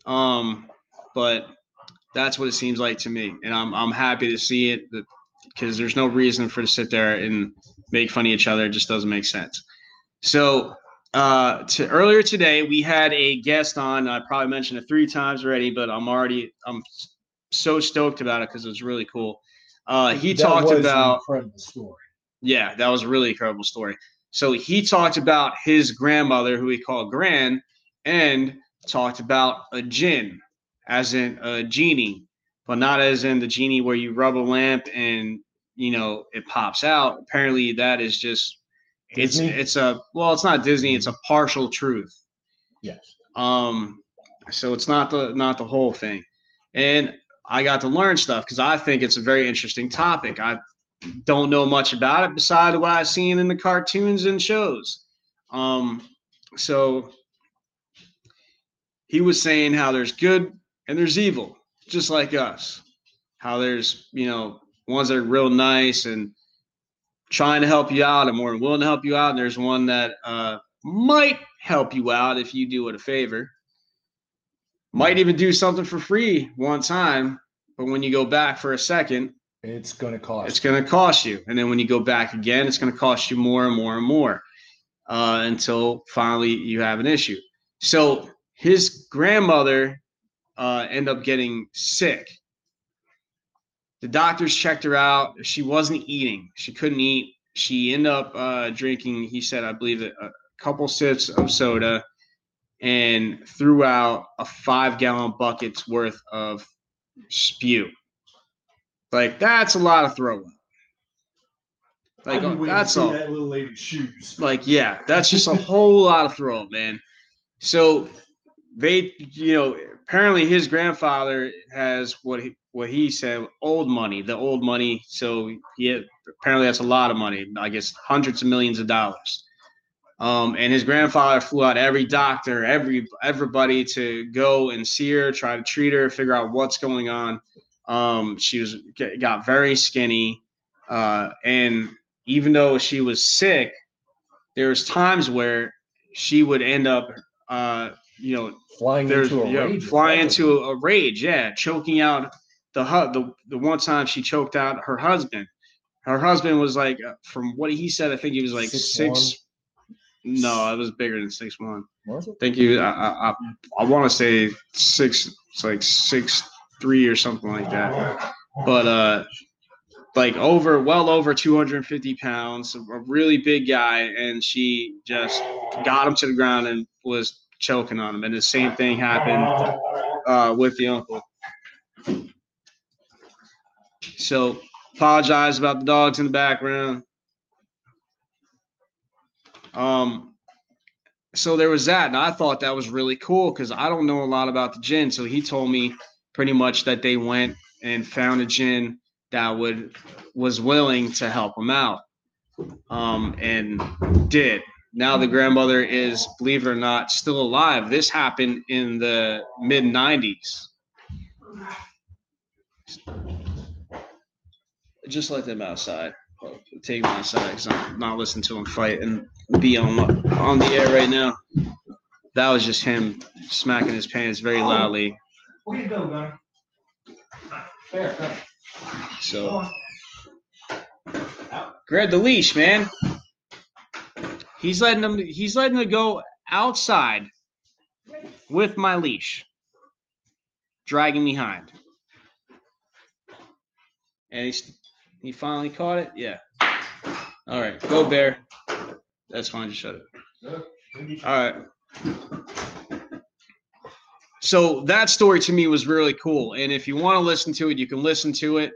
Um, but that's what it seems like to me, and I'm I'm happy to see it because there's no reason for to sit there and make fun of each other. It just doesn't make sense. So uh, to earlier today, we had a guest on. I probably mentioned it three times already, but I'm already I'm so stoked about it because it was really cool. Uh, he that talked about incredible story. Yeah, that was a really incredible story. So he talked about his grandmother, who he called Gran, and talked about a jinn as in a genie, but not as in the genie where you rub a lamp and you know it pops out. Apparently, that is just Disney? it's it's a well, it's not Disney. It's a partial truth. Yes. Um. So it's not the not the whole thing, and I got to learn stuff because I think it's a very interesting topic. I don't know much about it besides what I've seen in the cartoons and shows. Um. So he was saying how there's good and there's evil, just like us. How there's, you know, ones that are real nice and trying to help you out and more willing to help you out. And there's one that uh, might help you out if you do it a favor. Might even do something for free one time, but when you go back for a second, it's going to cost. It's going to cost you, and then when you go back again, it's going to cost you more and more and more uh, until finally you have an issue. So his grandmother uh, end up getting sick. The doctors checked her out. She wasn't eating. She couldn't eat. She ended up uh, drinking, he said, I believe, a couple sips of soda and threw out a five gallon bucket's worth of spew. Like, that's a lot of throw up. Like, that's all. That little lady's shoes. Like, yeah, that's just a whole lot of throw up, man. So they, you know, apparently his grandfather has what he what he said old money, the old money. So he apparently that's a lot of money. I guess hundreds of millions of dollars. Um, and his grandfather flew out every doctor, every everybody to go and see her, try to treat her, figure out what's going on. Um, she was got very skinny, uh, and even though she was sick, there was times where she would end up, uh, you know, flying into a yeah, rage. Fly into a rage, yeah, choking out the the the one time she choked out her husband. her husband was like, uh, from what he said, I think he was like Six six. no, it was bigger than six one. Was it? Think he, I, I, I, I want to say six, it's like six three or something like that. But uh, like over, well over 250 pounds, a really big guy, and she just got him to the ground and was choking on him. And the same thing happened uh, with the uncle. So apologize about the dogs in the background. Um, so there was that, and I thought that was really cool because I don't know a lot about the jinn. So he told me pretty much that they went and found a jinn that would was willing to help him out, um, and did. Now the grandmother is, believe it or not, still alive. This happened in the mid '90s. Just let them outside. Take them outside because I'm not listening to them fight and be on on the air right now. That was just him smacking his pants very loudly. Where you go, Gunner? There, there. So grab the leash, man. He's letting them. He's letting them go outside with my leash, dragging me behind. And he's he finally caught it. Yeah. All right, go bear. That's fine. Just shut it. All right. So that story to me was really cool, and if you want to listen to it, you can listen to it.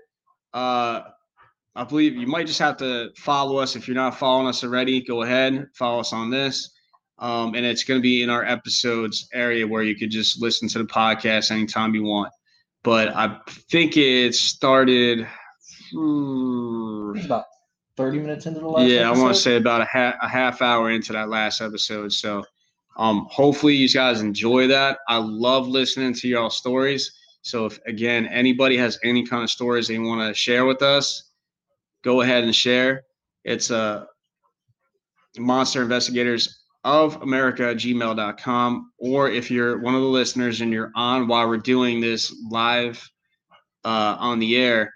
Uh, I believe you might just have to follow us if you're not following us already. Go ahead, follow us on this, um, and it's going to be in our episodes area where you could just listen to the podcast anytime you want. But I think it started. hmm, about 30 minutes into the last yeah, I want to say about a, ha- a half hour into that last episode. So, um, hopefully you guys enjoy that. I love listening to y'all stories. So, if again anybody has any kind of stories they want to share with us, go ahead and share. It's uh, Monster Investigators of America gmail.com. Or if you're one of the listeners and you're on while we're doing this live uh, on the air,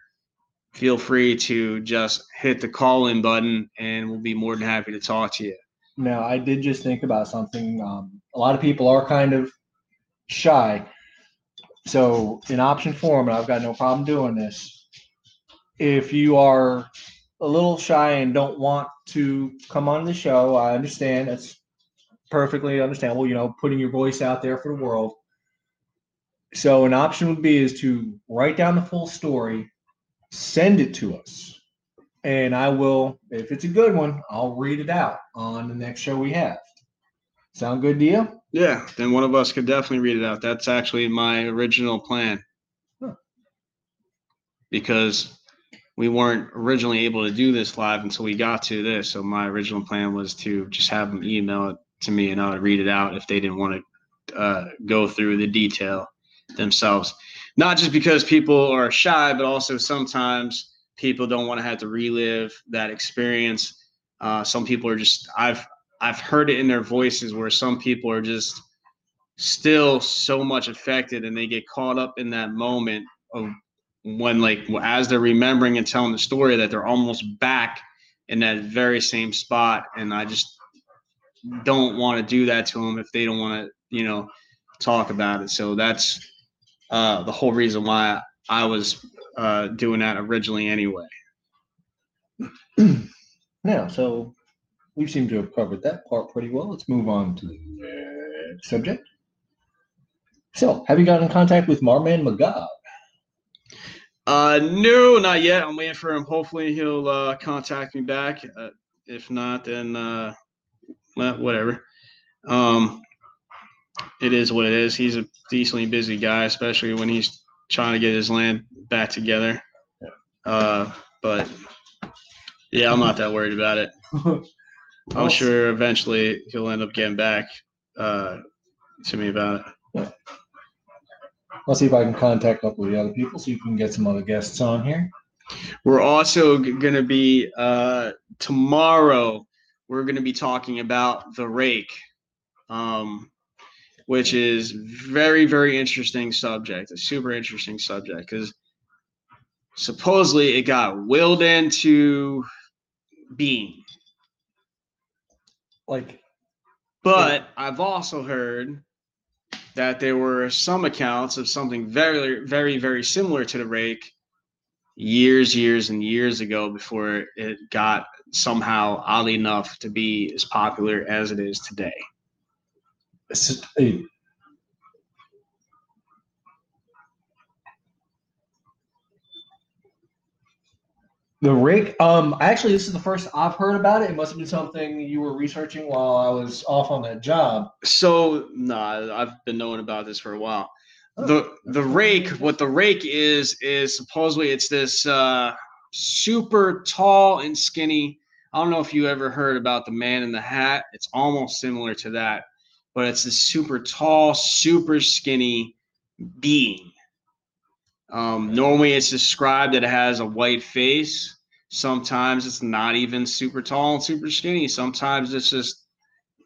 feel free to just hit the call in button and we'll be more than happy to talk to you. Now, I did just think about something. Um, a lot of people are kind of shy. So, in option form, and I've got no problem doing this, if you are a little shy and don't want to come on the show, I understand. That's perfectly understandable, you know, putting your voice out there for the world. So, an option would be is to write down the full story, send it to us, and I will, if it's a good one, I'll read it out on the next show we have. Sound good to you? Yeah, then one of us could definitely read it out. That's actually my original plan. Huh. Because we weren't originally able to do this live until we got to this. So my original plan was to just have them email it to me and I would read it out if they didn't want to uh, go through the detail themselves. Not just because people are shy, but also sometimes people don't want to have to relive that experience. Uh, some people are just I've I've heard it in their voices where some people are just still so much affected and they get caught up in that moment of when like as they're remembering and telling the story that they're almost back in that very same spot and I just don't want to do that to them if they don't want to you know talk about it so that's uh, the whole reason why I was uh, doing that originally anyway Now, so we seem to have covered that part pretty well. Let's move on to the next subject. So, have you gotten in contact with Marman McGobb? Uh, no, not yet. I'm waiting for him. Hopefully, he'll uh, contact me back. Uh, if not, then uh, whatever. Um, it is what it is. He's a decently busy guy, especially when he's trying to get his land back together. Uh, but yeah, I'm not that worried about it. I'm sure eventually he'll end up getting back uh, to me about it. I'll see if I can contact a couple of the other people so you can get some other guests on here. We're also going to be uh, tomorrow. We're going to be talking about the rake, um, which is very very interesting subject. A super interesting subject because supposedly it got willed into being. Like, But I've also heard that there were some accounts of something very, very, very similar to the rake years, years, and years ago before it got somehow oddly enough to be as popular as it is today. The rake. Um, actually, this is the first I've heard about it. It must have been something you were researching while I was off on that job. So nah, I've been knowing about this for a while. Oh, The the rake, what the rake is, is supposedly it's this uh, super tall and skinny. I don't know if you ever heard about the man in the hat. It's almost similar to that, but it's this super tall, super skinny being. Um, normally, it's described that it has a white face. Sometimes it's not even super tall and super skinny. Sometimes it's just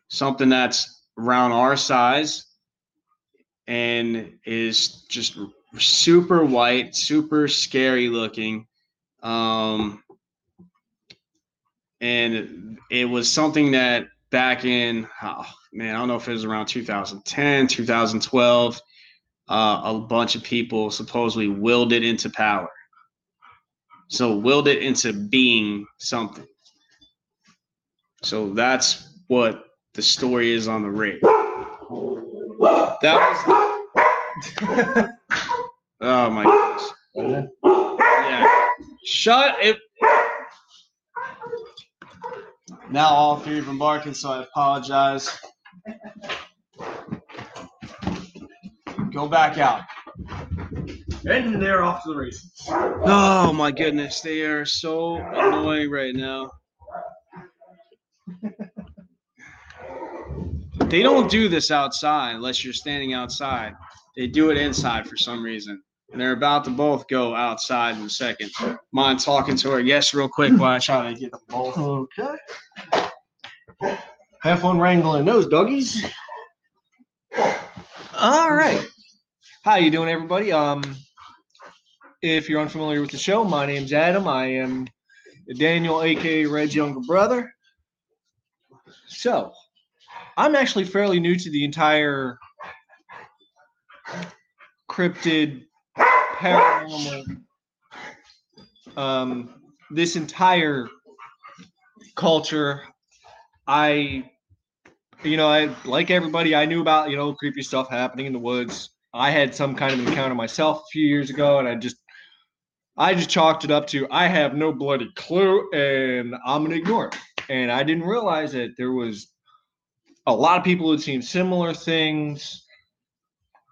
something that's around our size and is just super white, super scary looking. Um, and it was something that back in, oh, man, I don't know if it was around 2010, 2012, uh, a bunch of people supposedly willed it into power. So willed it into being something. So that's what the story is on the rig. That was oh my gosh. Yeah. Shut it. Now all three of them barking, so I apologize. Go back out. and they're off to the races. Oh my goodness, they are so annoying right now. They don't do this outside unless you're standing outside. They do it inside for some reason. And they're about to both go outside in a second. Mind talking to her? Yes, real quick while I try to get them both. Okay. Have fun wrangling those doggies. All right. How you doing, everybody? Um, if you're unfamiliar with the show, my name's Adam. I am Daniel, aka Red's younger brother. So, I'm actually fairly new to the entire cryptid paranormal. Um, this entire culture I, you know, I like everybody. I knew about you know creepy stuff happening in the woods. I had some kind of encounter myself a few years ago, and I just, I just chalked it up to I have no bloody clue, and I'm gonna ignore it. And I didn't realize that there was a lot of people who'd seen similar things,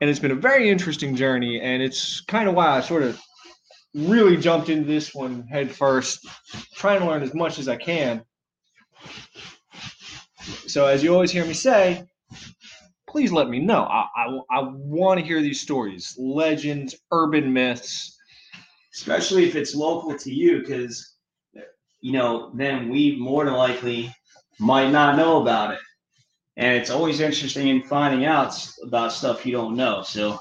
and it's been a very interesting journey. And it's kind of why I sort of really jumped into this one head first, trying to learn as much as I can. So, as you always hear me say, please let me know. I, I, I want to hear these stories, legends, urban myths. especially if it's local to you, because you know then we more than likely might not know about it, and it's always interesting in finding out about stuff you don't know. So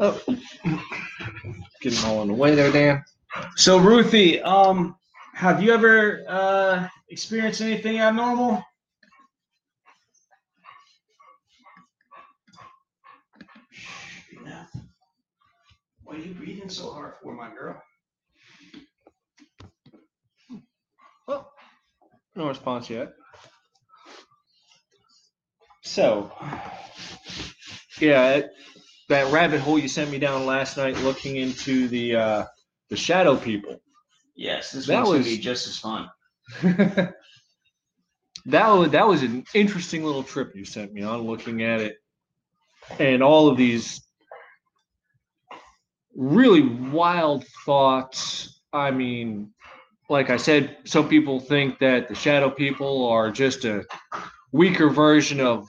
Oh, getting all in the way there, Dan. So Ruthie, um, have you ever uh experienced anything abnormal? Yeah. Why are you breathing so hard for, my girl? No response yet. So, yeah, it- that rabbit hole you sent me down last night, looking into the uh, the shadow people. yes, this That was- be just as fun. that was that was an interesting little trip you sent me on looking at it and all of these really wild thoughts i mean like i said some people think that the shadow people are just a weaker version of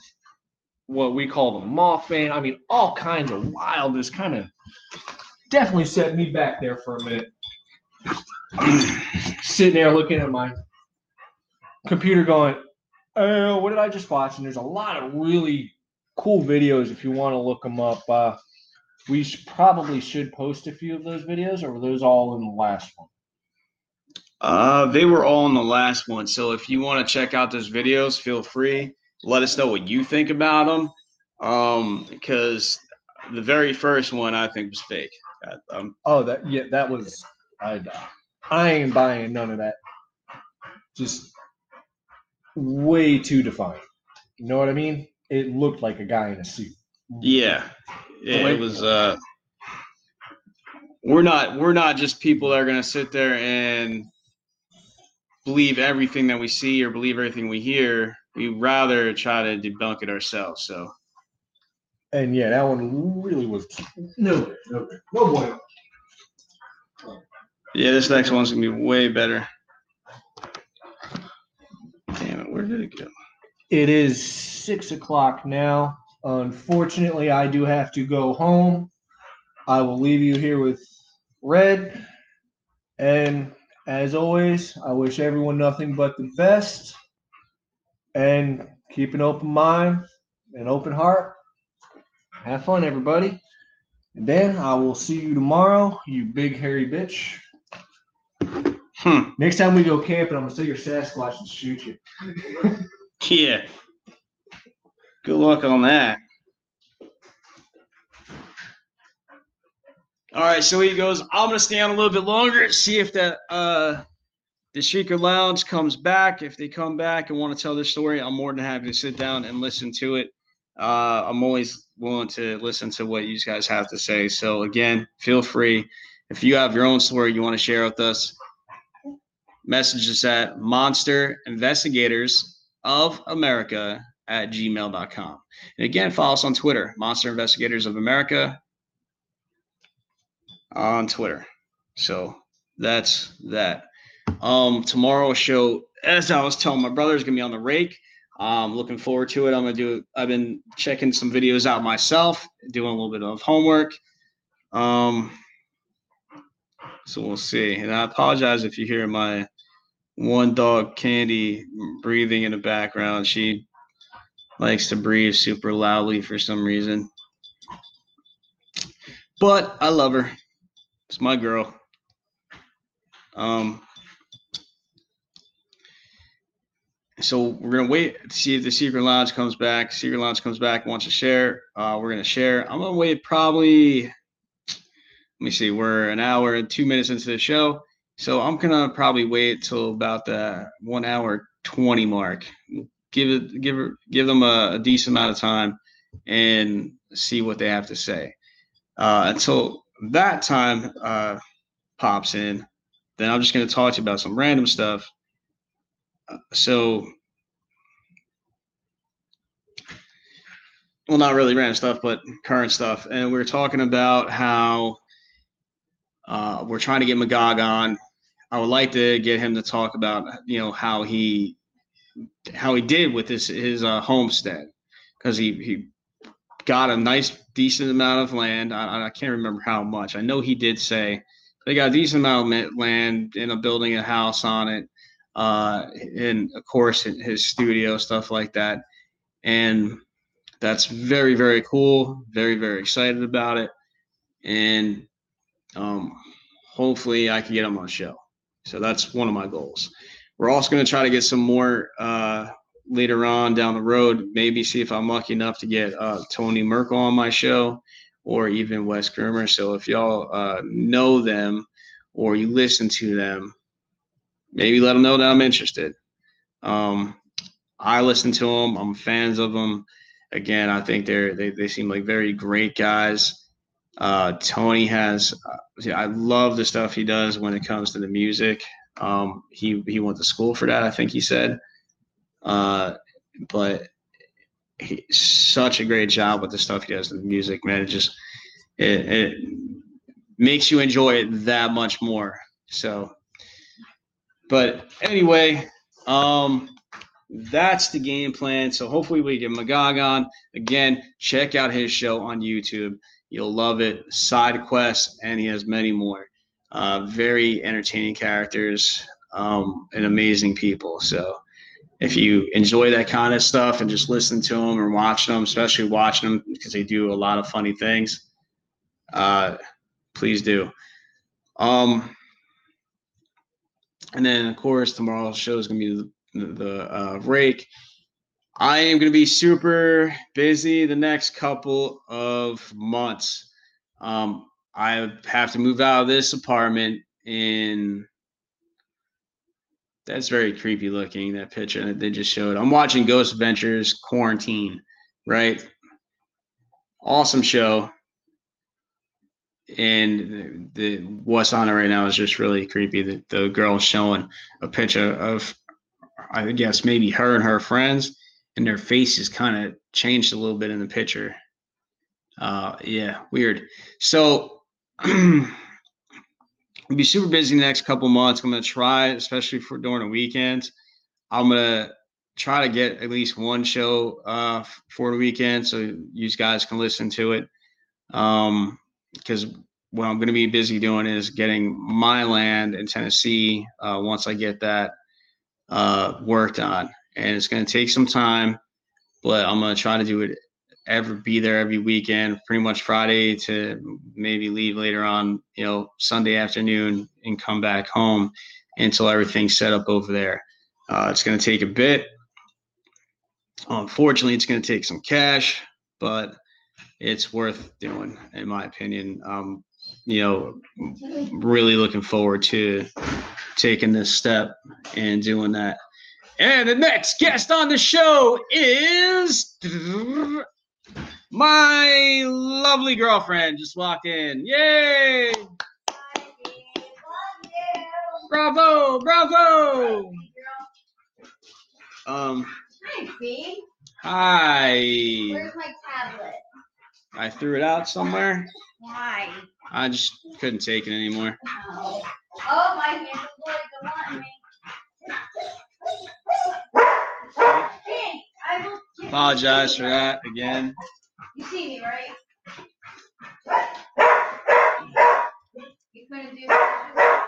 what we call the mothman i mean all kinds of wildness kind of definitely set me back there for a minute sitting there looking at my computer going, oh, what did I just watch? And there's a lot of really cool videos if you want to look them up. Uh, we probably should post a few of those videos, or were those all in the last one? Uh, they were all in the last one. So if you want to check out those videos, feel free. Let us know what you think about them. Um, because the very first one I think was fake. Um, Oh, that yeah, that was I. I ain't buying none of that. Just way too defined. You know what I mean? It looked like a guy in a suit. yeah, yeah, it was. Uh, we're not we're not just people that are gonna sit there and believe everything that we see or believe everything we hear. We rather try to debunk it ourselves. So And yeah, that one really was no, no, no boy. yeah, this next one's gonna be way better. Damn it, where did it go? It is six o'clock now. Unfortunately, I do have to go home. I will leave you here with Red. And as always, I wish everyone nothing but the best. And keep an open mind, an open heart. Have fun, everybody. And then I will see you tomorrow, you big hairy bitch. Hmm. Next time we go camping, I'm gonna steal your Sasquatch and shoot you. Yeah. Good luck on that. All right, so he goes. I'm gonna stay on a little bit longer, see if that uh the Secret Lounge comes back. If they come back and want to tell their story, I'm more than happy to sit down and listen to it. Uh, I'm always willing to listen to what you guys have to say. So again, feel free. If you have your own story you want to share with us, message us at Monster Investigators of America at gmail.com. And again, follow us on Twitter, Monster Investigators of America on Twitter. So that's that. Um, tomorrow's show, as I was telling my brother, is gonna be on the rake. Um, looking forward to it. I'm gonna do. I've been checking some videos out myself, doing a little bit of homework. Um, so we'll see. And I apologize if you hear my one dog, Candy, breathing in the background. She likes to breathe super loudly for some reason. But I love her. It's my girl. Um, so we're gonna wait to see if the Secret Lounge comes back. Secret Lounge comes back, wants to share. Uh, we're gonna share. I'm gonna wait probably. Let me see. We're an hour and two minutes into the show, so I'm gonna probably wait till about the one hour twenty mark. Give it, give give them a, a decent amount of time, and see what they have to say. Uh, until that time uh, pops in, then I'm just gonna talk to you about some random stuff. So well not really random stuff but current stuff. And we are talking about how uh, we're trying to get magog on. I would like to get him to talk about you know how he how he did with his his uh, homestead. Because he he got a nice decent amount of land. I, I can't remember how much. I know he did say they got a decent amount of land and a building a house on it uh, and of course his studio stuff like that. And that's very very cool. Very very excited about it. And um, hopefully i can get him on show. So that's one of my goals. We're also going to try to get some more uh, later on down the road maybe see if i'm lucky enough to get uh, tony merkel on my show or even wes Germer. so if y'all uh, know them or you listen to them maybe let them know that I'm interested. Um, I listen to them. I'm fans of them. Again, I think they're they, they seem like very great guys. Uh, Tony has, uh, I love the stuff he does when it comes to the music. Um, he he went to school for that, I think he said. Uh, but he, such a great job with the stuff he does the music, man. It just it, it makes you enjoy it that much more. So but anyway, um, that's the game plan. So hopefully we get Magog on again. Check out his show on YouTube. You'll love it. Side quests, and he has many more. Uh, very entertaining characters um, and amazing people. So if you enjoy that kind of stuff and just listen to them or watch them, especially watching them because they do a lot of funny things, uh, please do. Um, and then of course tomorrow's show is gonna be the, the uh, rake. I am gonna be super busy the next couple of months. Um, I have to move out of this apartment in. That's very creepy looking. That picture that they just showed. I'm watching Ghost Adventures Quarantine, right? Awesome show and the, the what's on it right now is just really creepy. The, the girl showing a picture of, I guess maybe her and her friends, and their faces kind of changed a little bit in the picture. Uh, yeah, weird. So, I'll be super busy the next couple months. I'm gonna try, especially for during the weekends. I'm gonna try to get at least one show uh, for the weekend, so you guys can listen to it. Um, because what I'm going to be busy doing is getting my land in Tennessee uh, once I get that uh, worked on, and it's going to take some time, but I'm going to try to do it. Ever be there every weekend, pretty much Friday to maybe leave later on, you know, Sunday afternoon and come back home until everything's set up over there. Uh, it's going to take a bit. Unfortunately, it's going to take some cash, but it's worth doing, in my opinion. Um, you know, really looking forward to taking this step and doing that. And the next guest on the show is my lovely girlfriend. Just walked in. Yay! Bravo! Bravo! Um, Hi, hi. Where's my tablet? I threw it out somewhere. Why? I just couldn't take it anymore. Oh, my hands are to want me. Apologize for that again. You see me, right? You couldn't do that.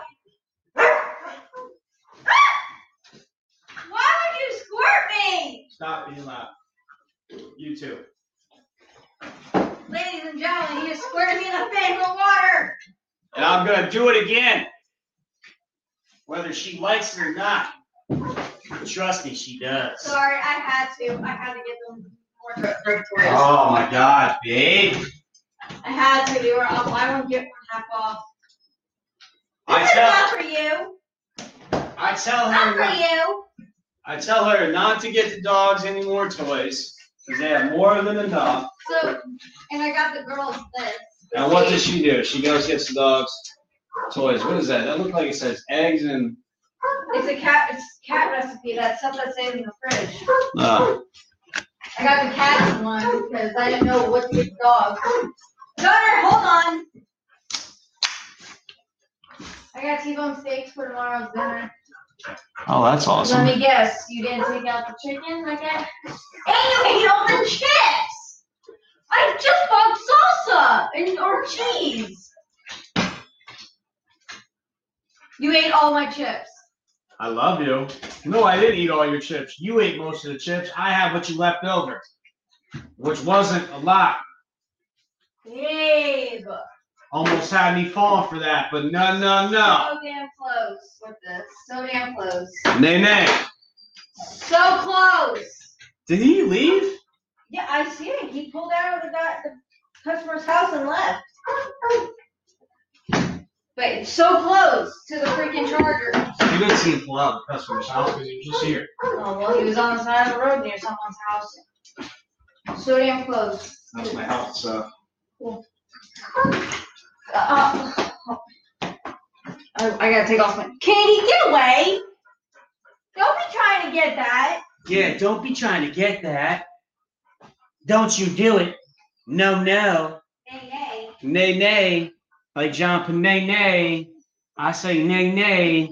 Why would you squirt me? Stop being loud. You too. Ladies and gentlemen, you just squirted me in the face with water. And I'm gonna do it again. Whether she likes it or not. Trust me, she does. Sorry, I had to. I had to get them Oh my god, babe. I had to. They were up. I won't get one half off. This I is tell not for you. I tell Not her for not, you. I tell her not to get the dogs any more toys. Because they have more than enough. So, and I got the girls this. And what does she do? She goes gets the dogs toys. What is that? That looks like it says eggs and It's a cat. It's cat recipe. That stuff that's in the fridge. uh, I got the cat one because I didn't know what to get the dog. Gunner, hold on. I got T-bone steaks for tomorrow's dinner. Oh, that's awesome. Let me guess, you didn't take out the chicken, I guess? And you ate all the chips! I just bought salsa and or cheese. You ate all my chips. I love you. No, I didn't eat all your chips. You ate most of the chips. I have what you left over. Which wasn't a lot. Babe. Almost had me fall for that, but no, no, no. So damn close with this. So damn close. Nay, nay. So close. Did he leave? Yeah, I see it. He pulled out of the, guy, the customer's house and left. But it's so close to the freaking charger. You didn't see him pull out of the customer's house because he was just here. Oh, well, he was on the side of the road near someone's house. So damn close. That's my health stuff. Uh, I, I gotta take off my. Katie, get away! Don't be trying to get that. Yeah, don't be trying to get that. Don't you do it. No, no. Hey, hey. Nay, nay. Like John nay, nay. I say nay, nay.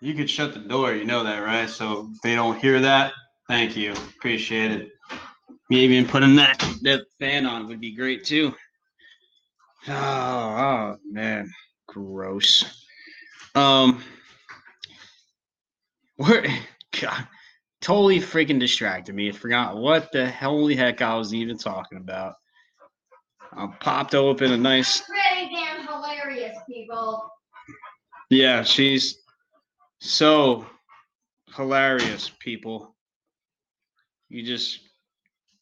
You could shut the door, you know that, right? So if they don't hear that, thank you. Appreciate it. Maybe even putting that that fan on would be great too. Oh, oh man. Gross. Um where God totally freaking distracted me. I forgot what the holy heck I was even talking about. I popped open a nice Pretty damn hilarious, people. Yeah, she's so hilarious, people. You just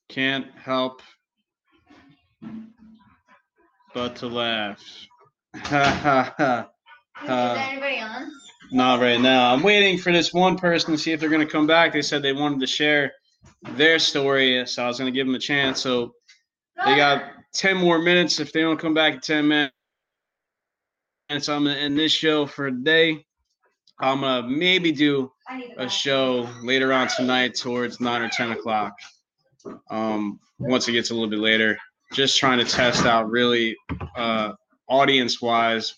can't help but to laugh. Ha ha ha. Is Uh, anybody on? Not right now. I'm waiting for this one person to see if they're going to come back. They said they wanted to share their story, so I was going to give them a chance. So they got 10 more minutes. If they don't come back in 10 minutes, And so I'm going to end this show for today. I'm going to maybe do a show later on tonight towards 9 or 10 o'clock. Um, once it gets a little bit later, just trying to test out really uh, audience wise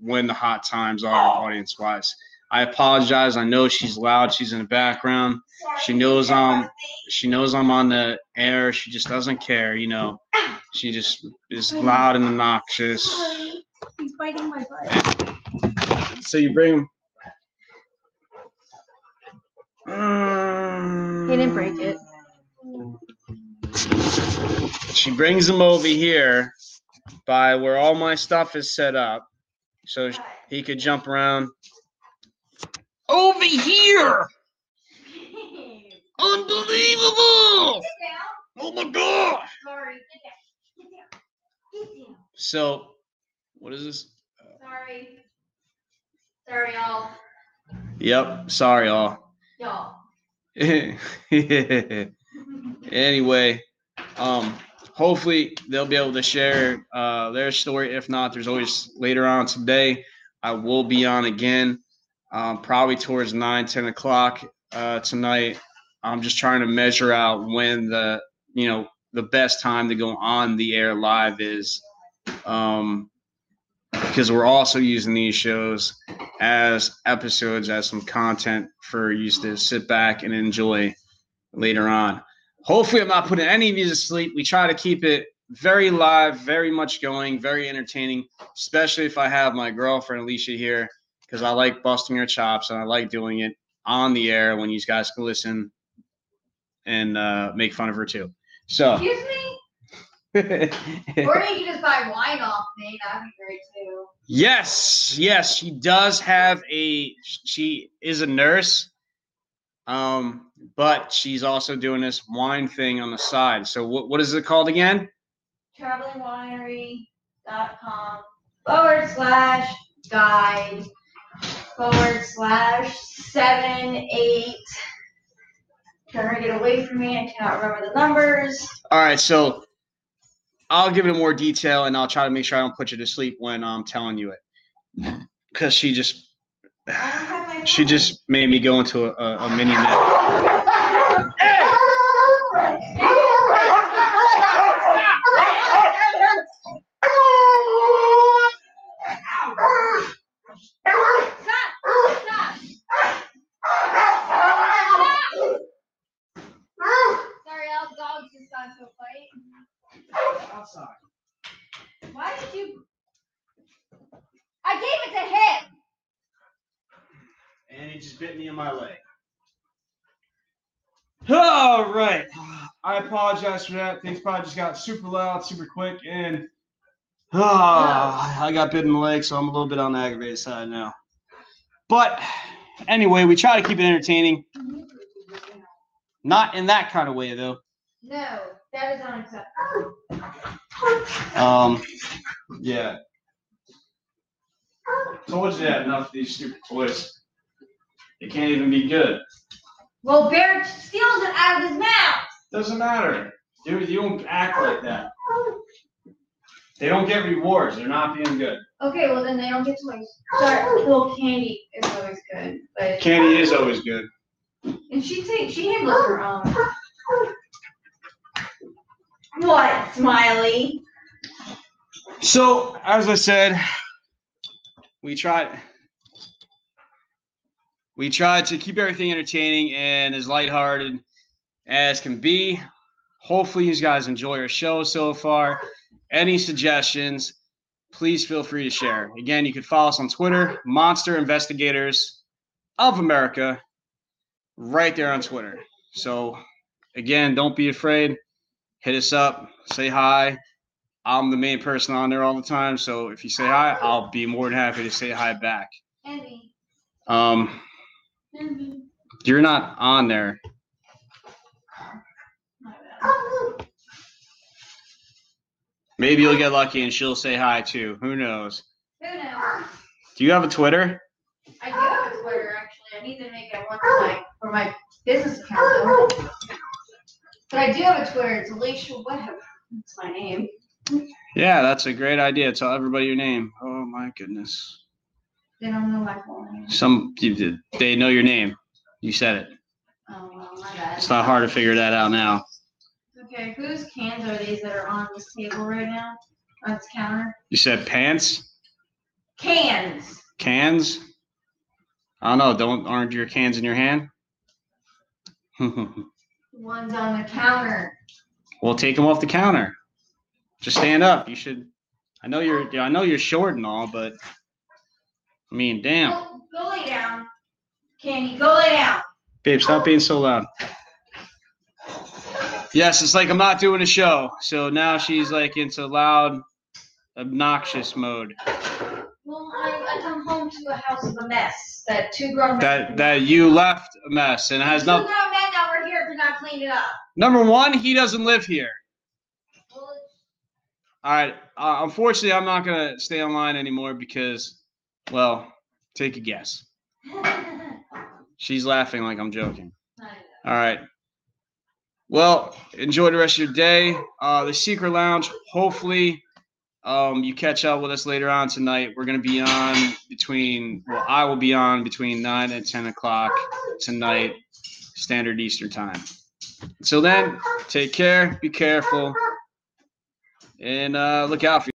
when the hot times are audience wise. I apologize. I know she's loud. She's in the background. She knows I'm she knows I'm on the air. She just doesn't care, you know. She just is loud and obnoxious. He's biting my butt. So you bring him. He didn't break it. She brings him over here by where all my stuff is set up, so he could jump around. Over here! Unbelievable! Oh my god! Sorry, get down. Get down. Get down. So, what is this? Sorry. Sorry, y'all. Yep. Sorry, all. Y'all. anyway, um, hopefully they'll be able to share uh, their story. If not, there's always later on today. I will be on again, um, probably towards 9, 10 o'clock uh, tonight. I'm just trying to measure out when the you know the best time to go on the air live is, um, because we're also using these shows as episodes as some content for you to sit back and enjoy later on. Hopefully, I'm not putting any of you to sleep. We try to keep it very live, very much going, very entertaining, especially if I have my girlfriend Alicia here, because I like busting her chops and I like doing it on the air when you guys can listen and uh, make fun of her too. So, Excuse me? Or you can just buy wine off me. That'd be great too. Yes, yes, she does have a. She is a nurse, um, but she's also doing this wine thing on the side. So what what is it called again? travelingwinery.com forward slash guide forward slash seven eight. Trying to get away from me. I cannot remember the numbers. All right, so I'll give it more detail, and I'll try to make sure I don't put you to sleep when I'm telling you it, because she just I don't have my she just made me go into a, a, a mini nap. Stop! Stop! Sorry, all the dogs just got into a fight. Outside. Why did you? I gave it to him. and he just bit me in my leg. All right. I apologize for that. Things probably just got super loud, super quick, and ah, I got bit in the leg, so I'm a little bit on the aggravated side now. But anyway, we try to keep it entertaining. Not in that kind of way, though. No, that is unacceptable. Um, yeah. Told you that enough of these stupid toys. They can't even be good. Well, Bear steals it out of his mouth. Doesn't matter. Dude, you don't act like that. They don't get rewards. They're not being good. Okay, well then they don't get toys. Sorry, little candy is always good, but Candy is always good. and she takes she handles her own. What, Smiley? So, as I said, we tried we tried to keep everything entertaining and as lighthearted as can be. Hopefully, you guys enjoy our show so far. Any suggestions, please feel free to share. Again, you can follow us on Twitter, Monster Investigators of America, right there on Twitter. So again, don't be afraid. Hit us up, say hi. I'm the main person on there all the time, so if you say hi, I'll be more than happy to say hi back. Um, you're not on there. Maybe you'll get lucky and she'll say hi too. Who knows? Who knows? Do you have a Twitter? I do have a Twitter actually. I need to make it one for my for my business account though. But I do have a Twitter. It's Alicia Webb. That's my name. Yeah, that's a great idea. Tell everybody your name. Oh my goodness. They don't know my full name. Some they know your name. You said it. Oh well, my bad. It's not hard to figure that out now. Okay, whose cans are these that are on this table right now? On this counter? You said pants, Cans. cans. I don't know. Don't aren't your cans in your hand? The One's on the counter. well, take them off the counter. Just stand up. You should. I know you're. I know you're short and all, but I mean, damn, Go, go lay down. Candy, go lay down. babe, stop being so loud. Yes, it's like I'm not doing a show. So now she's like into loud, obnoxious mode. Well, I, I come home to a house of a mess that two grown men. That that you left a mess and it has two no. grown men that were here could not clean it up. Number one, he doesn't live here. Well, All right. Uh, unfortunately, I'm not gonna stay online anymore because, well, take a guess. She's laughing like I'm joking. All right. Well, enjoy the rest of your day. Uh, the Secret Lounge. Hopefully, um, you catch up with us later on tonight. We're gonna be on between. Well, I will be on between nine and ten o'clock tonight, Standard Eastern Time. Until then, take care. Be careful. And uh, look out for